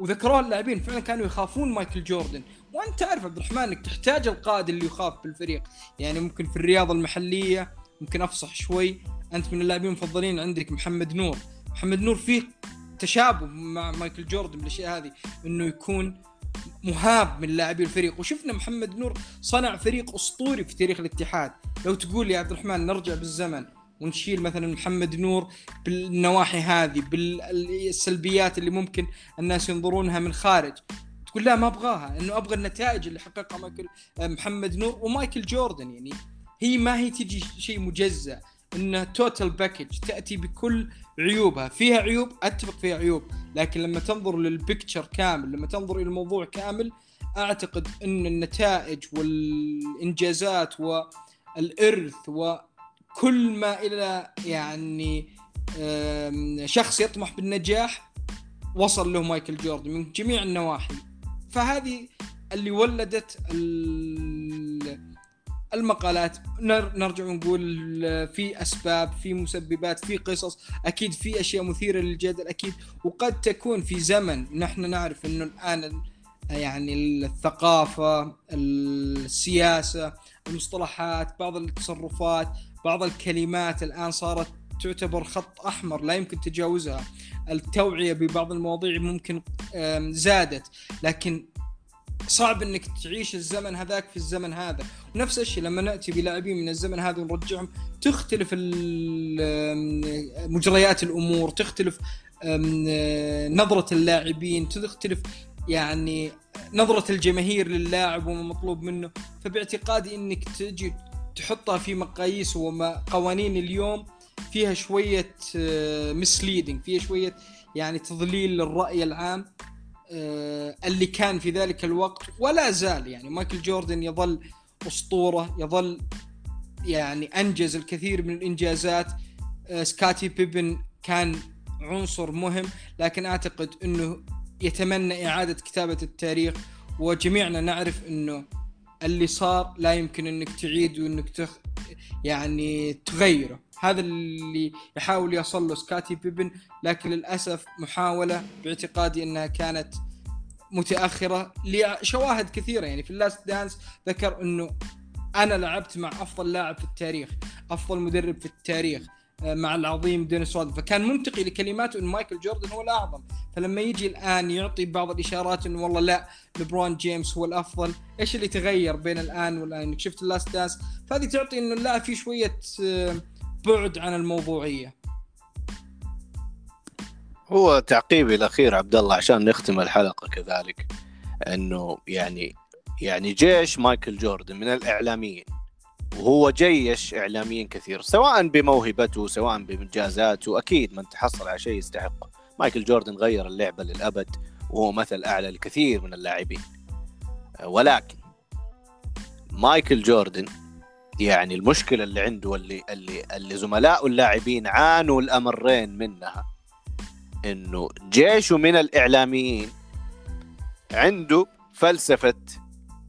وذكروها اللاعبين فعلا كانوا يخافون مايكل جوردن. وانت تعرف عبد الرحمن إنك تحتاج القائد اللي يخاف بالفريق. يعني ممكن في الرياضه المحلية ممكن أفصح شوي. أنت من اللاعبين المفضلين عندك محمد نور. محمد نور فيه تشابه مع مايكل جوردن بالأشياء هذه إنه يكون مهاب من لاعبي الفريق. وشفنا محمد نور صنع فريق أسطوري في تاريخ الاتحاد. لو تقول يا عبد الرحمن نرجع بالزمن ونشيل مثلا محمد نور بالنواحي هذه بالسلبيات اللي ممكن الناس ينظرونها من خارج. تقول لا ما أبغاها إنه أبغى النتائج اللي حققها مايكل محمد نور ومايكل جوردن يعني. هي ما هي تجي شيء مجزأ انها total package تأتي بكل عيوبها. فيها عيوب أتفق فيها عيوب لكن لما تنظر لل picture كامل لما تنظر إلى الموضوع كامل أعتقد إن النتائج والإنجازات والإرث وكل ما إلى يعني شخص يطمح بالنجاح وصل له مايكل جوردن من جميع النواحي. فهذه اللي ولدت المقالات. نرجع ونقول في أسباب في مسببات في قصص أكيد في أشياء مثيرة للجدل أكيد. وقد تكون في زمن نحن نعرف إنه الآن يعني الثقافة السياسة المصطلحات بعض التصرفات بعض الكلمات الآن صارت تعتبر خط أحمر لا يمكن تجاوزها. التوعية ببعض المواضيع ممكن زادت لكن صعب إنك تعيش الزمن هذاك في الزمن هذا. ونفس الشيء لما نأتي بلاعبين من الزمن هذا ونرجعهم تختلف مجريات الأمور تختلف نظرة اللاعبين تختلف يعني نظرة الجماهير للاعب وما مطلوب منه. فباعتقادي إنك تجي تحطها في مقاييس وقوانين اليوم فيها شوية مسليدنج فيها شوية يعني تضليل للرأي العام آه، اللي كان في ذلك الوقت ولا زال. يعني مايكل جوردن يظل أسطورة يظل يعني أنجز الكثير من الإنجازات. آه، سكاتي بيبن كان عنصر مهم لكن أعتقد إنه يتمنى إعادة كتابة التاريخ وجميعنا نعرف إنه اللي صار لا يمكن إنك تعيد وإنك تخ يعني تغيره. هذا اللي يحاول يصل له سكاتي بيبن لكن للأسف محاولة باعتقادي إنها كانت متأخرة لشواهد كثيرة. يعني في ال Last Dance ذكر إنه أنا لعبت مع أفضل لاعب في التاريخ أفضل مدرب في التاريخ آه، مع العظيم دينيس رودمان فكان منطقي لكلماته إن مايكل جوردن هو الأعظم. فلما يجي الآن يعطي بعض الإشارات إنه والله لا لبرون جيمس هو الأفضل. إيش اللي تغير بين الآن والآن؟ شفت ال Last Dance فهذه تعطي إنه اللاعب في شوية آه، بعد عن الموضوعية. هو تعقيبي الأخير عبد الله عشان نختم الحلقة كذلك إنه يعني يعني جيش مايكل جوردن من الإعلاميين وهو جيش إعلاميين كثير سواء بموهبته سواء بانجازاته أكيد من تحصل على شيء يستحقه. مايكل جوردن غير اللعبة للأبد وهو مثل أعلى لكثير من اللاعبين. ولكن مايكل جوردن يعني المشكلة اللي عنده اللي اللي اللي زملائه اللاعبين عانوا الأمرين منها إنه جيشه من الإعلاميين عنده فلسفة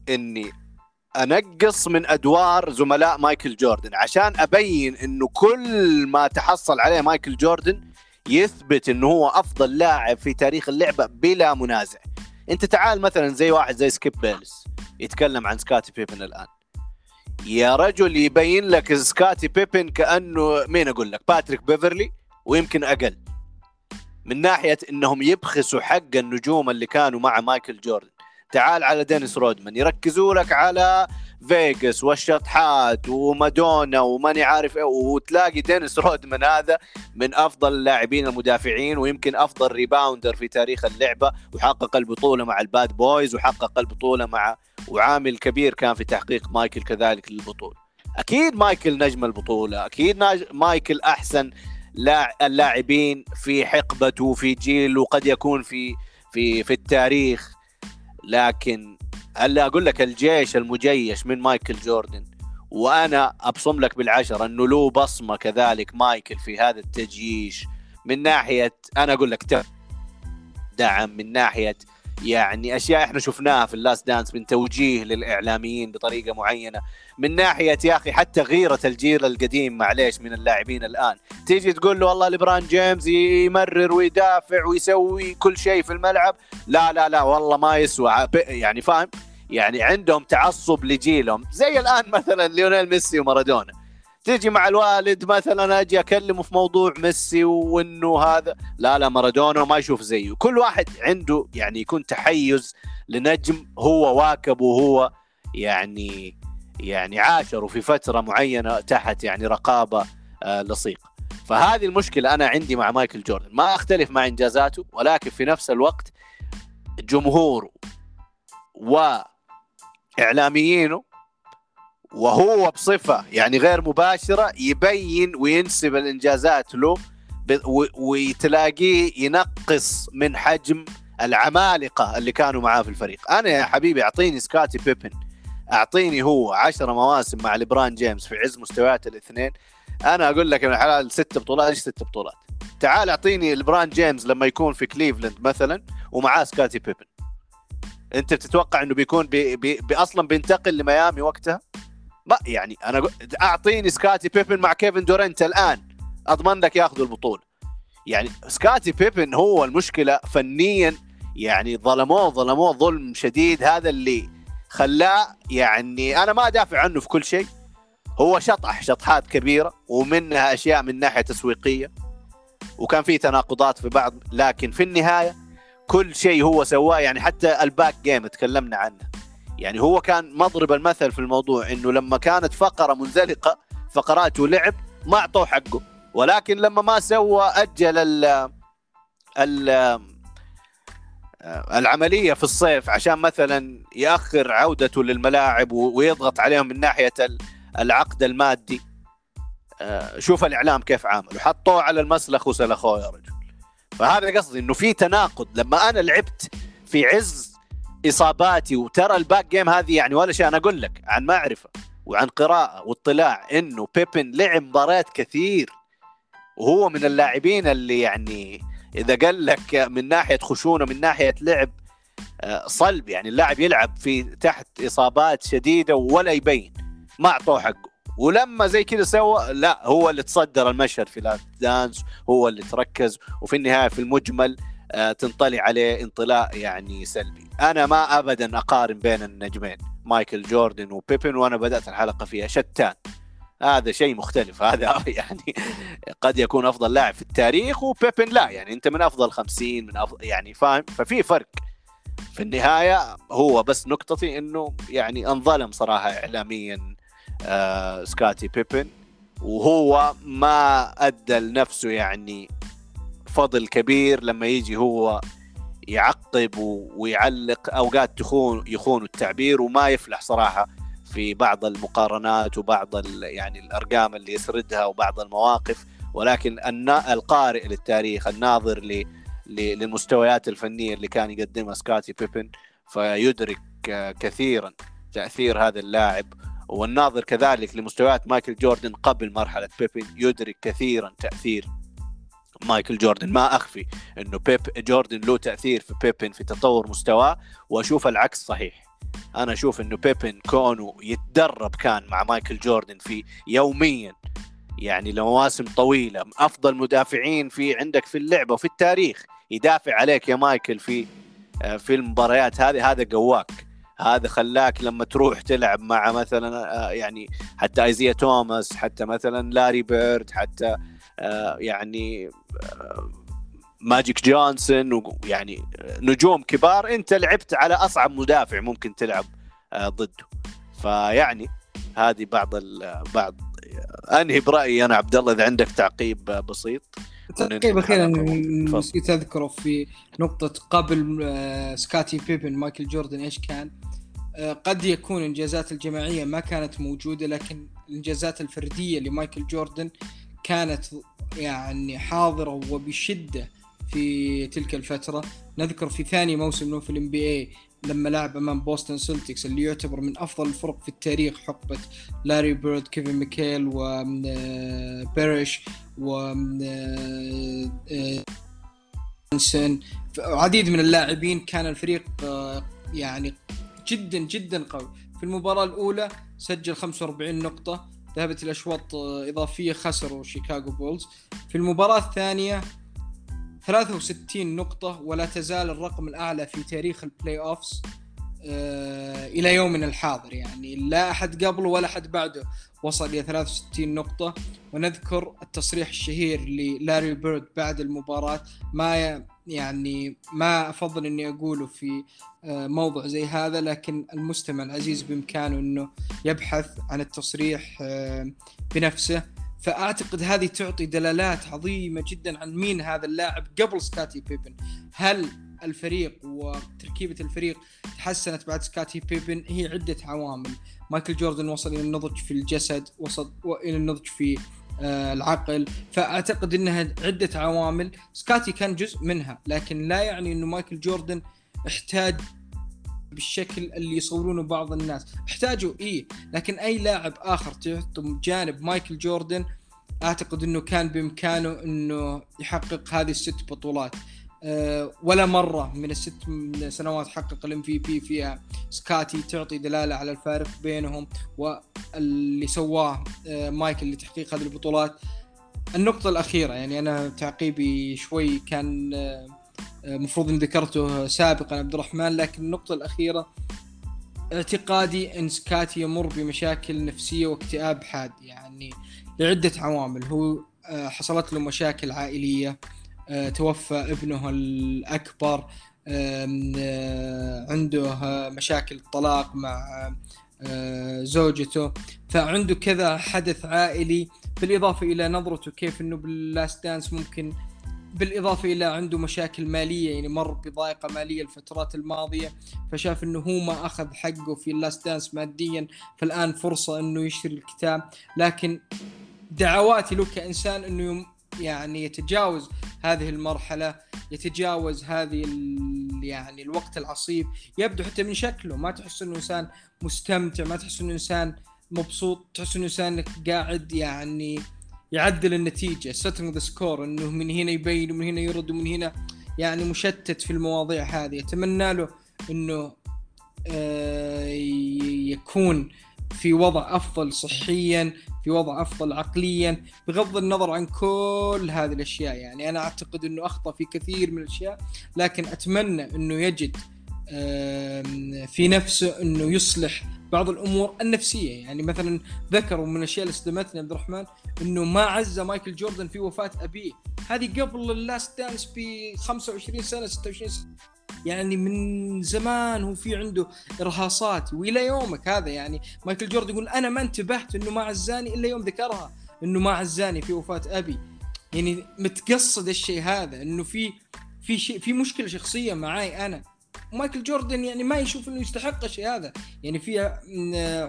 إني أنقص من أدوار زملاء مايكل جوردن عشان أبين إنه كل ما تحصل عليه مايكل جوردن يثبت إنه هو أفضل لاعب في تاريخ اللعبة بلا منازع. أنت تعال مثلا زي واحد زي سكيب بيلس يتكلم عن سكاتي بيبن الآن. يا رجل يبين لك سكاتي بيبن كأنه مين أقول لك؟ باتريك بيفرلي ويمكن أقل. من ناحية إنهم يبخسوا حق النجوم اللي كانوا مع مايكل جوردن. تعال على دينيس رودمان يركزوا لك على فيغاس والشطحات ومادونا وماني عارف إيه وتلاقي دينيس رودمان هذا من أفضل اللاعبين المدافعين ويمكن أفضل rebounder في تاريخ اللعبة وحقق البطولة مع ال Bad Boys وحقق البطولة مع وعامل كبير كان في تحقيق مايكل كذلك للبطولة. أكيد مايكل نجم البطولة أكيد مايكل أحسن اللاعبين في حقبته في جيل وقد يكون في في في التاريخ. لكن هلا أقول لك الجيش المجيش من مايكل جوردن وأنا أبصم لك بالعشرة إنه له بصمة كذلك مايكل في هذا التجييش من ناحية أنا أقول لك دعم من ناحية يعني أشياء إحنا شفناها في ال Last Dance من توجيه للإعلاميين بطريقة معينة من ناحية يا أخي حتى غيرة الجيل القديم معليش من اللاعبين الآن. تيجي تقول له والله ليبران جيمس يمرر ويدافع ويسوي كل شيء في الملعب؟ لا لا لا والله ما يسوى يعني فاهم؟ يعني عندهم تعصب لجيلهم زي الآن مثلا ليونيل ميسي ومارادونا. تيجي مع الوالد مثلا أجي أكلمه في موضوع ميسي وإنه هذا. لا لا مارادونا ما يشوف زيه. كل واحد عنده يعني يكون تحيز لنجم هو واكب وهو يعني يعني عاشروا في فترة معينة تحت يعني رقابة آه لصيقه فهذه المشكلة أنا عندي مع مايكل جوردن. ما أختلف مع إنجازاته ولكن في نفس الوقت جمهوره وإعلاميينه وهو بصفة يعني غير مباشرة يبين وينسب الإنجازات له وتلاقيه ينقص من حجم العمالقة اللي كانوا معاه في الفريق. أنا يا حبيبي أعطيني سكاتي بيبن. أعطيني هو عشرة مواسم مع ليبران جيمس في عز مستويات الاثنين. أنا أقول لك من حلال ست بطولات إيش ست بطولات؟ تعال أعطيني ليبران جيمس لما يكون في كليفلاند مثلا ومعاه سكاتي بيبن. أنت بتتوقع إنه بيكون بي بي بي أصلا بينتقل لميامي وقتها؟ ما يعني أنا أعطيني سكاتي بيبن مع كيفن دورنت الآن. أضمن لك ياخذوا البطولة. يعني سكاتي بيبن هو المشكلة فنيا. يعني ظلموه ظلموه ظلم شديد. هذا اللي خلاه يعني أنا ما أدافع عنه في كل شيء. هو شطح شطحات كبيرة ومنها أشياء من ناحية تسويقية. وكان في تناقضات في بعض لكن في النهاية كل شيء هو سواه. يعني حتى الباك جيم تكلمنا عنه. يعني هو كان مضرب المثل في الموضوع إنه لما كانت فقرة منزلقة فقراته لعب ما أعطوه حقه. ولكن لما ما سوى أجل ال ال العملية في الصيف عشان مثلا يأخر عودته للملاعب ويضغط عليهم من ناحية العقد المادي. آه، شوف الإعلام كيف عامل. حطوه على المسلخ وسلخوه يا رجل. فهذا قصدي إنه في تناقض. لما أنا لعبت في عز إصاباتي وترى الباك جيم هذه يعني ولا شيء أنا أقول لك عن معرفة وعن قراءة واطلاع إنه بيبن لعب مباريات كثير. وهو من اللاعبين اللي يعني إذا قال لك من ناحية خشونة من ناحية لعب آه، صلب. يعني اللاعب يلعب في تحت إصابات شديدة ولا يبين ما أعطوه حقه. ولما زي كذا سوى لا هو اللي تصدر المشهد في لاست دانس هو اللي تركز وفي النهاية في المجمل تنطلي عليه انطلاء يعني سلبي. أنا ما ابدا أقارن بين النجمين مايكل جوردن وبيبن وأنا بدأت الحلقة فيها شتان. هذا شيء مختلف هذا يعني قد يكون أفضل لاعب في التاريخ وبيبن لا. يعني أنت من أفضل 50 من افضل يعني فاهم؟ ففي فرق. في النهاية هو بس نقطتي إنه يعني انظلم صراحة اعلاميا آه سكاتي بيبن. وهو ما أدى لنفسه يعني فضل كبير لما يجي هو يعقب ويعلق أوقات تخون يخون التعبير وما يفلح صراحة في بعض المقارنات وبعض يعني الأرقام اللي يسردها وبعض المواقف. ولكن القارئ للتاريخ الناظر للمستويات الفنية اللي كان يقدمها سكاتي بيبن فيدرك كثيرا تأثير هذا اللاعب. والناظر كذلك لمستويات مايكل جوردن قبل مرحلة بيبن يدرك كثيرا تأثير مايكل جوردن. ما أخفي إنه بيب جوردن له تأثير في بيبن في تطور مستواه وأشوف العكس صحيح. أنا أشوف إنه بيبن كونه يتدرب كان مع مايكل جوردن في يوميا يعني لمواسم طويلة أفضل مدافعين في عندك في اللعبة وفي التاريخ. يدافع عليك يا مايكل في آه، في المباريات هذه هذا قواك. هذا خلاك لما تروح تلعب مع مثلا آه، يعني حتى إيزيا توماس حتى مثلا لاري بيرد حتى يعني ماجيك جونسون ويعني نجوم كبار انت لعبت على اصعب مدافع ممكن تلعب آه، ضده. فيعني هذه بعض بعض انهي برأيي أنا عبد الله إذا عندك تعقيب بسيط؟ تعقيب أخيرا نسيت أذكره في نقطة قبل آه، سكاتي بيبن مايكل جوردن إيش كان؟ آه، قد يكون الانجازات الجماعية ما كانت موجودة لكن الانجازات الفردية لمايكل جوردن كانت يعني حاضرة وبشدة في تلك الفترة. نذكر في ثاني موسم له في الام بي اي لما لعب أمام بوستن سلتكس اللي يعتبر من أفضل الفرق في التاريخ حقبة لاري بيرد كيفن ميكيل وبيريش و عديد من اللاعبين كان الفريق آه، يعني جدا جدا قوي. في المباراة الأولى سجل 45 نقطة. ذهبت الأشواط آه، إضافية خسروا شيكاغو بولز. في المباراة الثانية 63 نقطة ولا تزال الرقم الأعلى في تاريخ ال playoff إلى يومنا الحاضر يعني. لا أحد قبله ولا أحد بعده وصل إلى 63 نقطة. ونذكر التصريح الشهير للاري بيرد بعد المباراة. ما يعني ما أفضل إني أقوله في آه، موضوع زي هذا لكن المستمع العزيز بإمكانه إنه يبحث عن التصريح آه، بنفسه. فأعتقد هذه تعطي دلالات عظيمة جدا عن مين هذا اللاعب قبل سكاتي بيبن. هل الفريق وتركيبة الفريق تحسنت بعد سكاتي بيبن. هي عدة عوامل. مايكل جوردن وصل إلى النضج في الجسد وصل إلى النضج في آه، العقل. فأعتقد إنها عدة عوامل. سكاتي كان جزء منها لكن لا يعني إنه مايكل جوردن احتاج بالشكل اللي يصورونه بعض الناس. احتاجوا إيه. لكن أي لاعب آخر تحطه جانب مايكل جوردن أعتقد إنه كان بإمكانه إنه يحقق هذه الست بطولات. ولا مرة من الست سنوات حقق الام في بي فيها. سكاتي تعطي دلالة على الفارق بينهم واللي سواه آه، مايكل لتحقيق هذه البطولات. النقطة الأخيرة يعني أنا تعقيبي شوي كان المفروض آه، إني ذكرته سابقا عبد الرحمن لكن النقطة الأخيرة اعتقادي إن سكاتي يمر بمشاكل نفسية واكتئاب حاد يعني لعدة عوامل. هو حصلت له مشاكل عائلية آه، توفى ابنه الأكبر آه، عنده مشاكل طلاق مع آه، زوجته. فعنده كذا حدث عائلي بالإضافة إلى نظرته كيف أنه باللاست دانس ممكن بالإضافة إلى عنده مشاكل مالية يعني مر بضائقة مالية الفترات الماضية فشاف أنه هو ما أخذ حقه في ال Last Dance ماديا فالآن فرصة أنه يشتري الكتاب. لكن دعواتي له كإنسان أنه يعني يتجاوز هذه المرحلة يتجاوز هذه يعني الوقت العصيب. يبدو حتى من شكله. ما تحس إنه إنسان مستمتع ما تحس إنه إنسان مبسوط تحس إنه إنسان قاعد يعني يعدل النتيجة settling the score إنه من هنا يبين ومن هنا يرد ومن هنا يعني مشتت في المواضيع هذه. أتمنى له إنه آه، يكون في وضع أفضل صحيا في وضع أفضل عقليا بغض النظر عن كل هذه الأشياء. يعني أنا أعتقد إنه أخطأ في كثير من الأشياء لكن أتمنى إنه يجد في نفسه إنه يصلح بعض الأمور النفسية. يعني مثلا ذكروا من الأشياء اللي صدمتني عبد الرحمن إنه ما عز مايكل جوردن في وفاة أبيه. هذه قبل ال last dance ب 25 سنة 26 سنة. يعني من زمان هو في عنده إرهاصات وإلى يومك هذا يعني مايكل جوردن يقول أنا ما انتبهت إنه ما عزاني إلا يوم ذكرها إنه ما عزاني في وفاة أبي. يعني متقصد الشيء هذا إنه في في شيء في مشكلة شخصية معي أنا. مايكل جوردن يعني ما يشوف إنه يستحق الشيء هذا. يعني في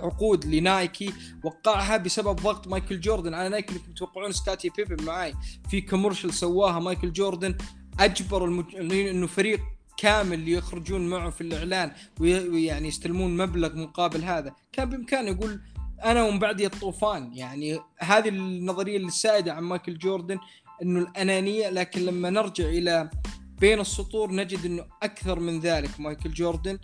عقود لنايكي وقعها بسبب ضغط مايكل جوردن. على نايكي اللي تتوقعون سكوتي بيبن معاي. في commercial سواها مايكل جوردن أجبر المج... إنه فريق كامل يخرجون معه في الإعلان ويعني يستلمون مبلغ مقابل هذا. كان بإمكانه يقول أنا ومن بعدي الطوفان. يعني هذه النظرية السائدة عن مايكل جوردن إنه الأنانية لكن لما نرجع إلى بين السطور نجد إنه أكثر من ذلك. مايكل جوردن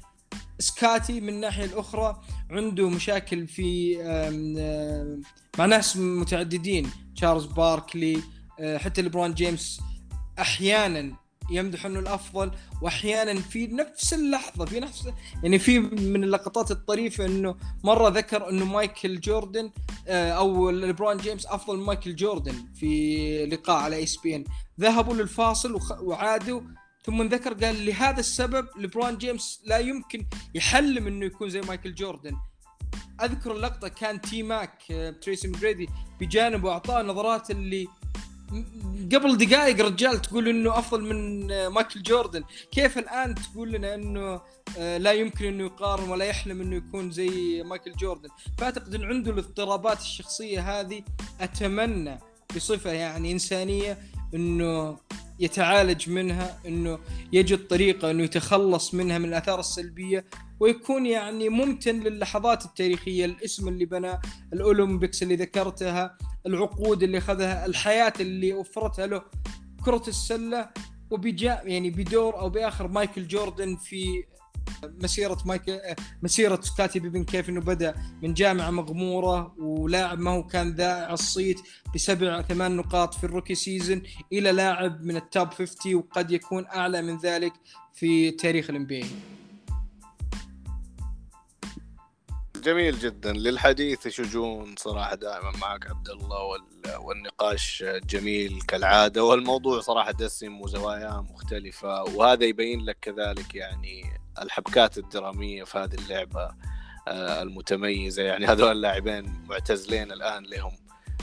سكوتي من الناحية الأخرى عنده مشاكل في مع ناس متعددين. تشارلز باركلي آه، حتى لبرون جيمس أحيانا يمدح إنه الأفضل واحيانا في نفس اللحظة في نفس يعني في من اللقطات الطريفة إنه مرة ذكر إنه مايكل جوردن آه، أو ليبرون جيمس أفضل من مايكل جوردن في لقاء على ESPN. ذهبوا للفاصل وعادوا ثم ذكر قال لهذا السبب ليبرون جيمس لا يمكن يحلم إنه يكون زي مايكل جوردن. أذكر اللقطة كان تي ماك آه، تريسي مكريدي بجانبه أعطاه نظرات اللي قبل دقائق رجال تقول إنه أفضل من مايكل جوردن. كيف الآن تقول لنا إنه آه، لا يمكن إنه يقارن ولا يحلم إنه يكون زي مايكل جوردن؟ فأعتقد انه عنده الاضطرابات الشخصية هذه أتمنى بصفة يعني إنسانية إنه يتعالج منها إنه يجد طريقة إنه يتخلص منها من الآثار السلبية ويكون يعني ممتن للحظات التاريخية الاسم اللي بنى الأولمبيكس اللي ذكرتها العقود اللي اخذها الحياة اللي وفرتها له. كرة السلة وبجاء يعني بدور أو بآخر مايكل جوردن في مسيرة مايكل مسيرة سكاتي بيبن كيف انه بدا من جامعة مغمورة ولاعب ما هو كان ذا الصيت بسبع ثمان نقاط في ال rookie season إلى لاعب من ال top 50 وقد يكون أعلى من ذلك في تاريخ ال NBA جميل جدا. للحديث شجون صراحة دائما معك عبد الله والنقاش جميل كالعادة والموضوع صراحة دسم وزواياه مختلفة وهذا يبين لك كذلك يعني الحبكات الدرامية في هذه اللعبة آه، المتميزة. يعني هذول اللاعبين معتزلين الآن لهم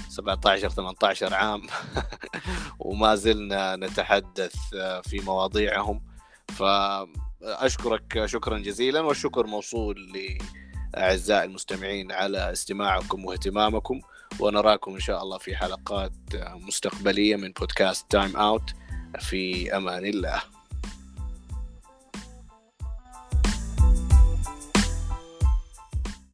17 18 عام وما زلنا نتحدث آه، في مواضيعهم. فأشكرك شكرا جزيلا والشكر موصول لاعزائي المستمعين على استماعكم واهتمامكم ونراكم إن شاء الله في حلقات مستقبلية من بودكاست تايم اوت في أمان الله.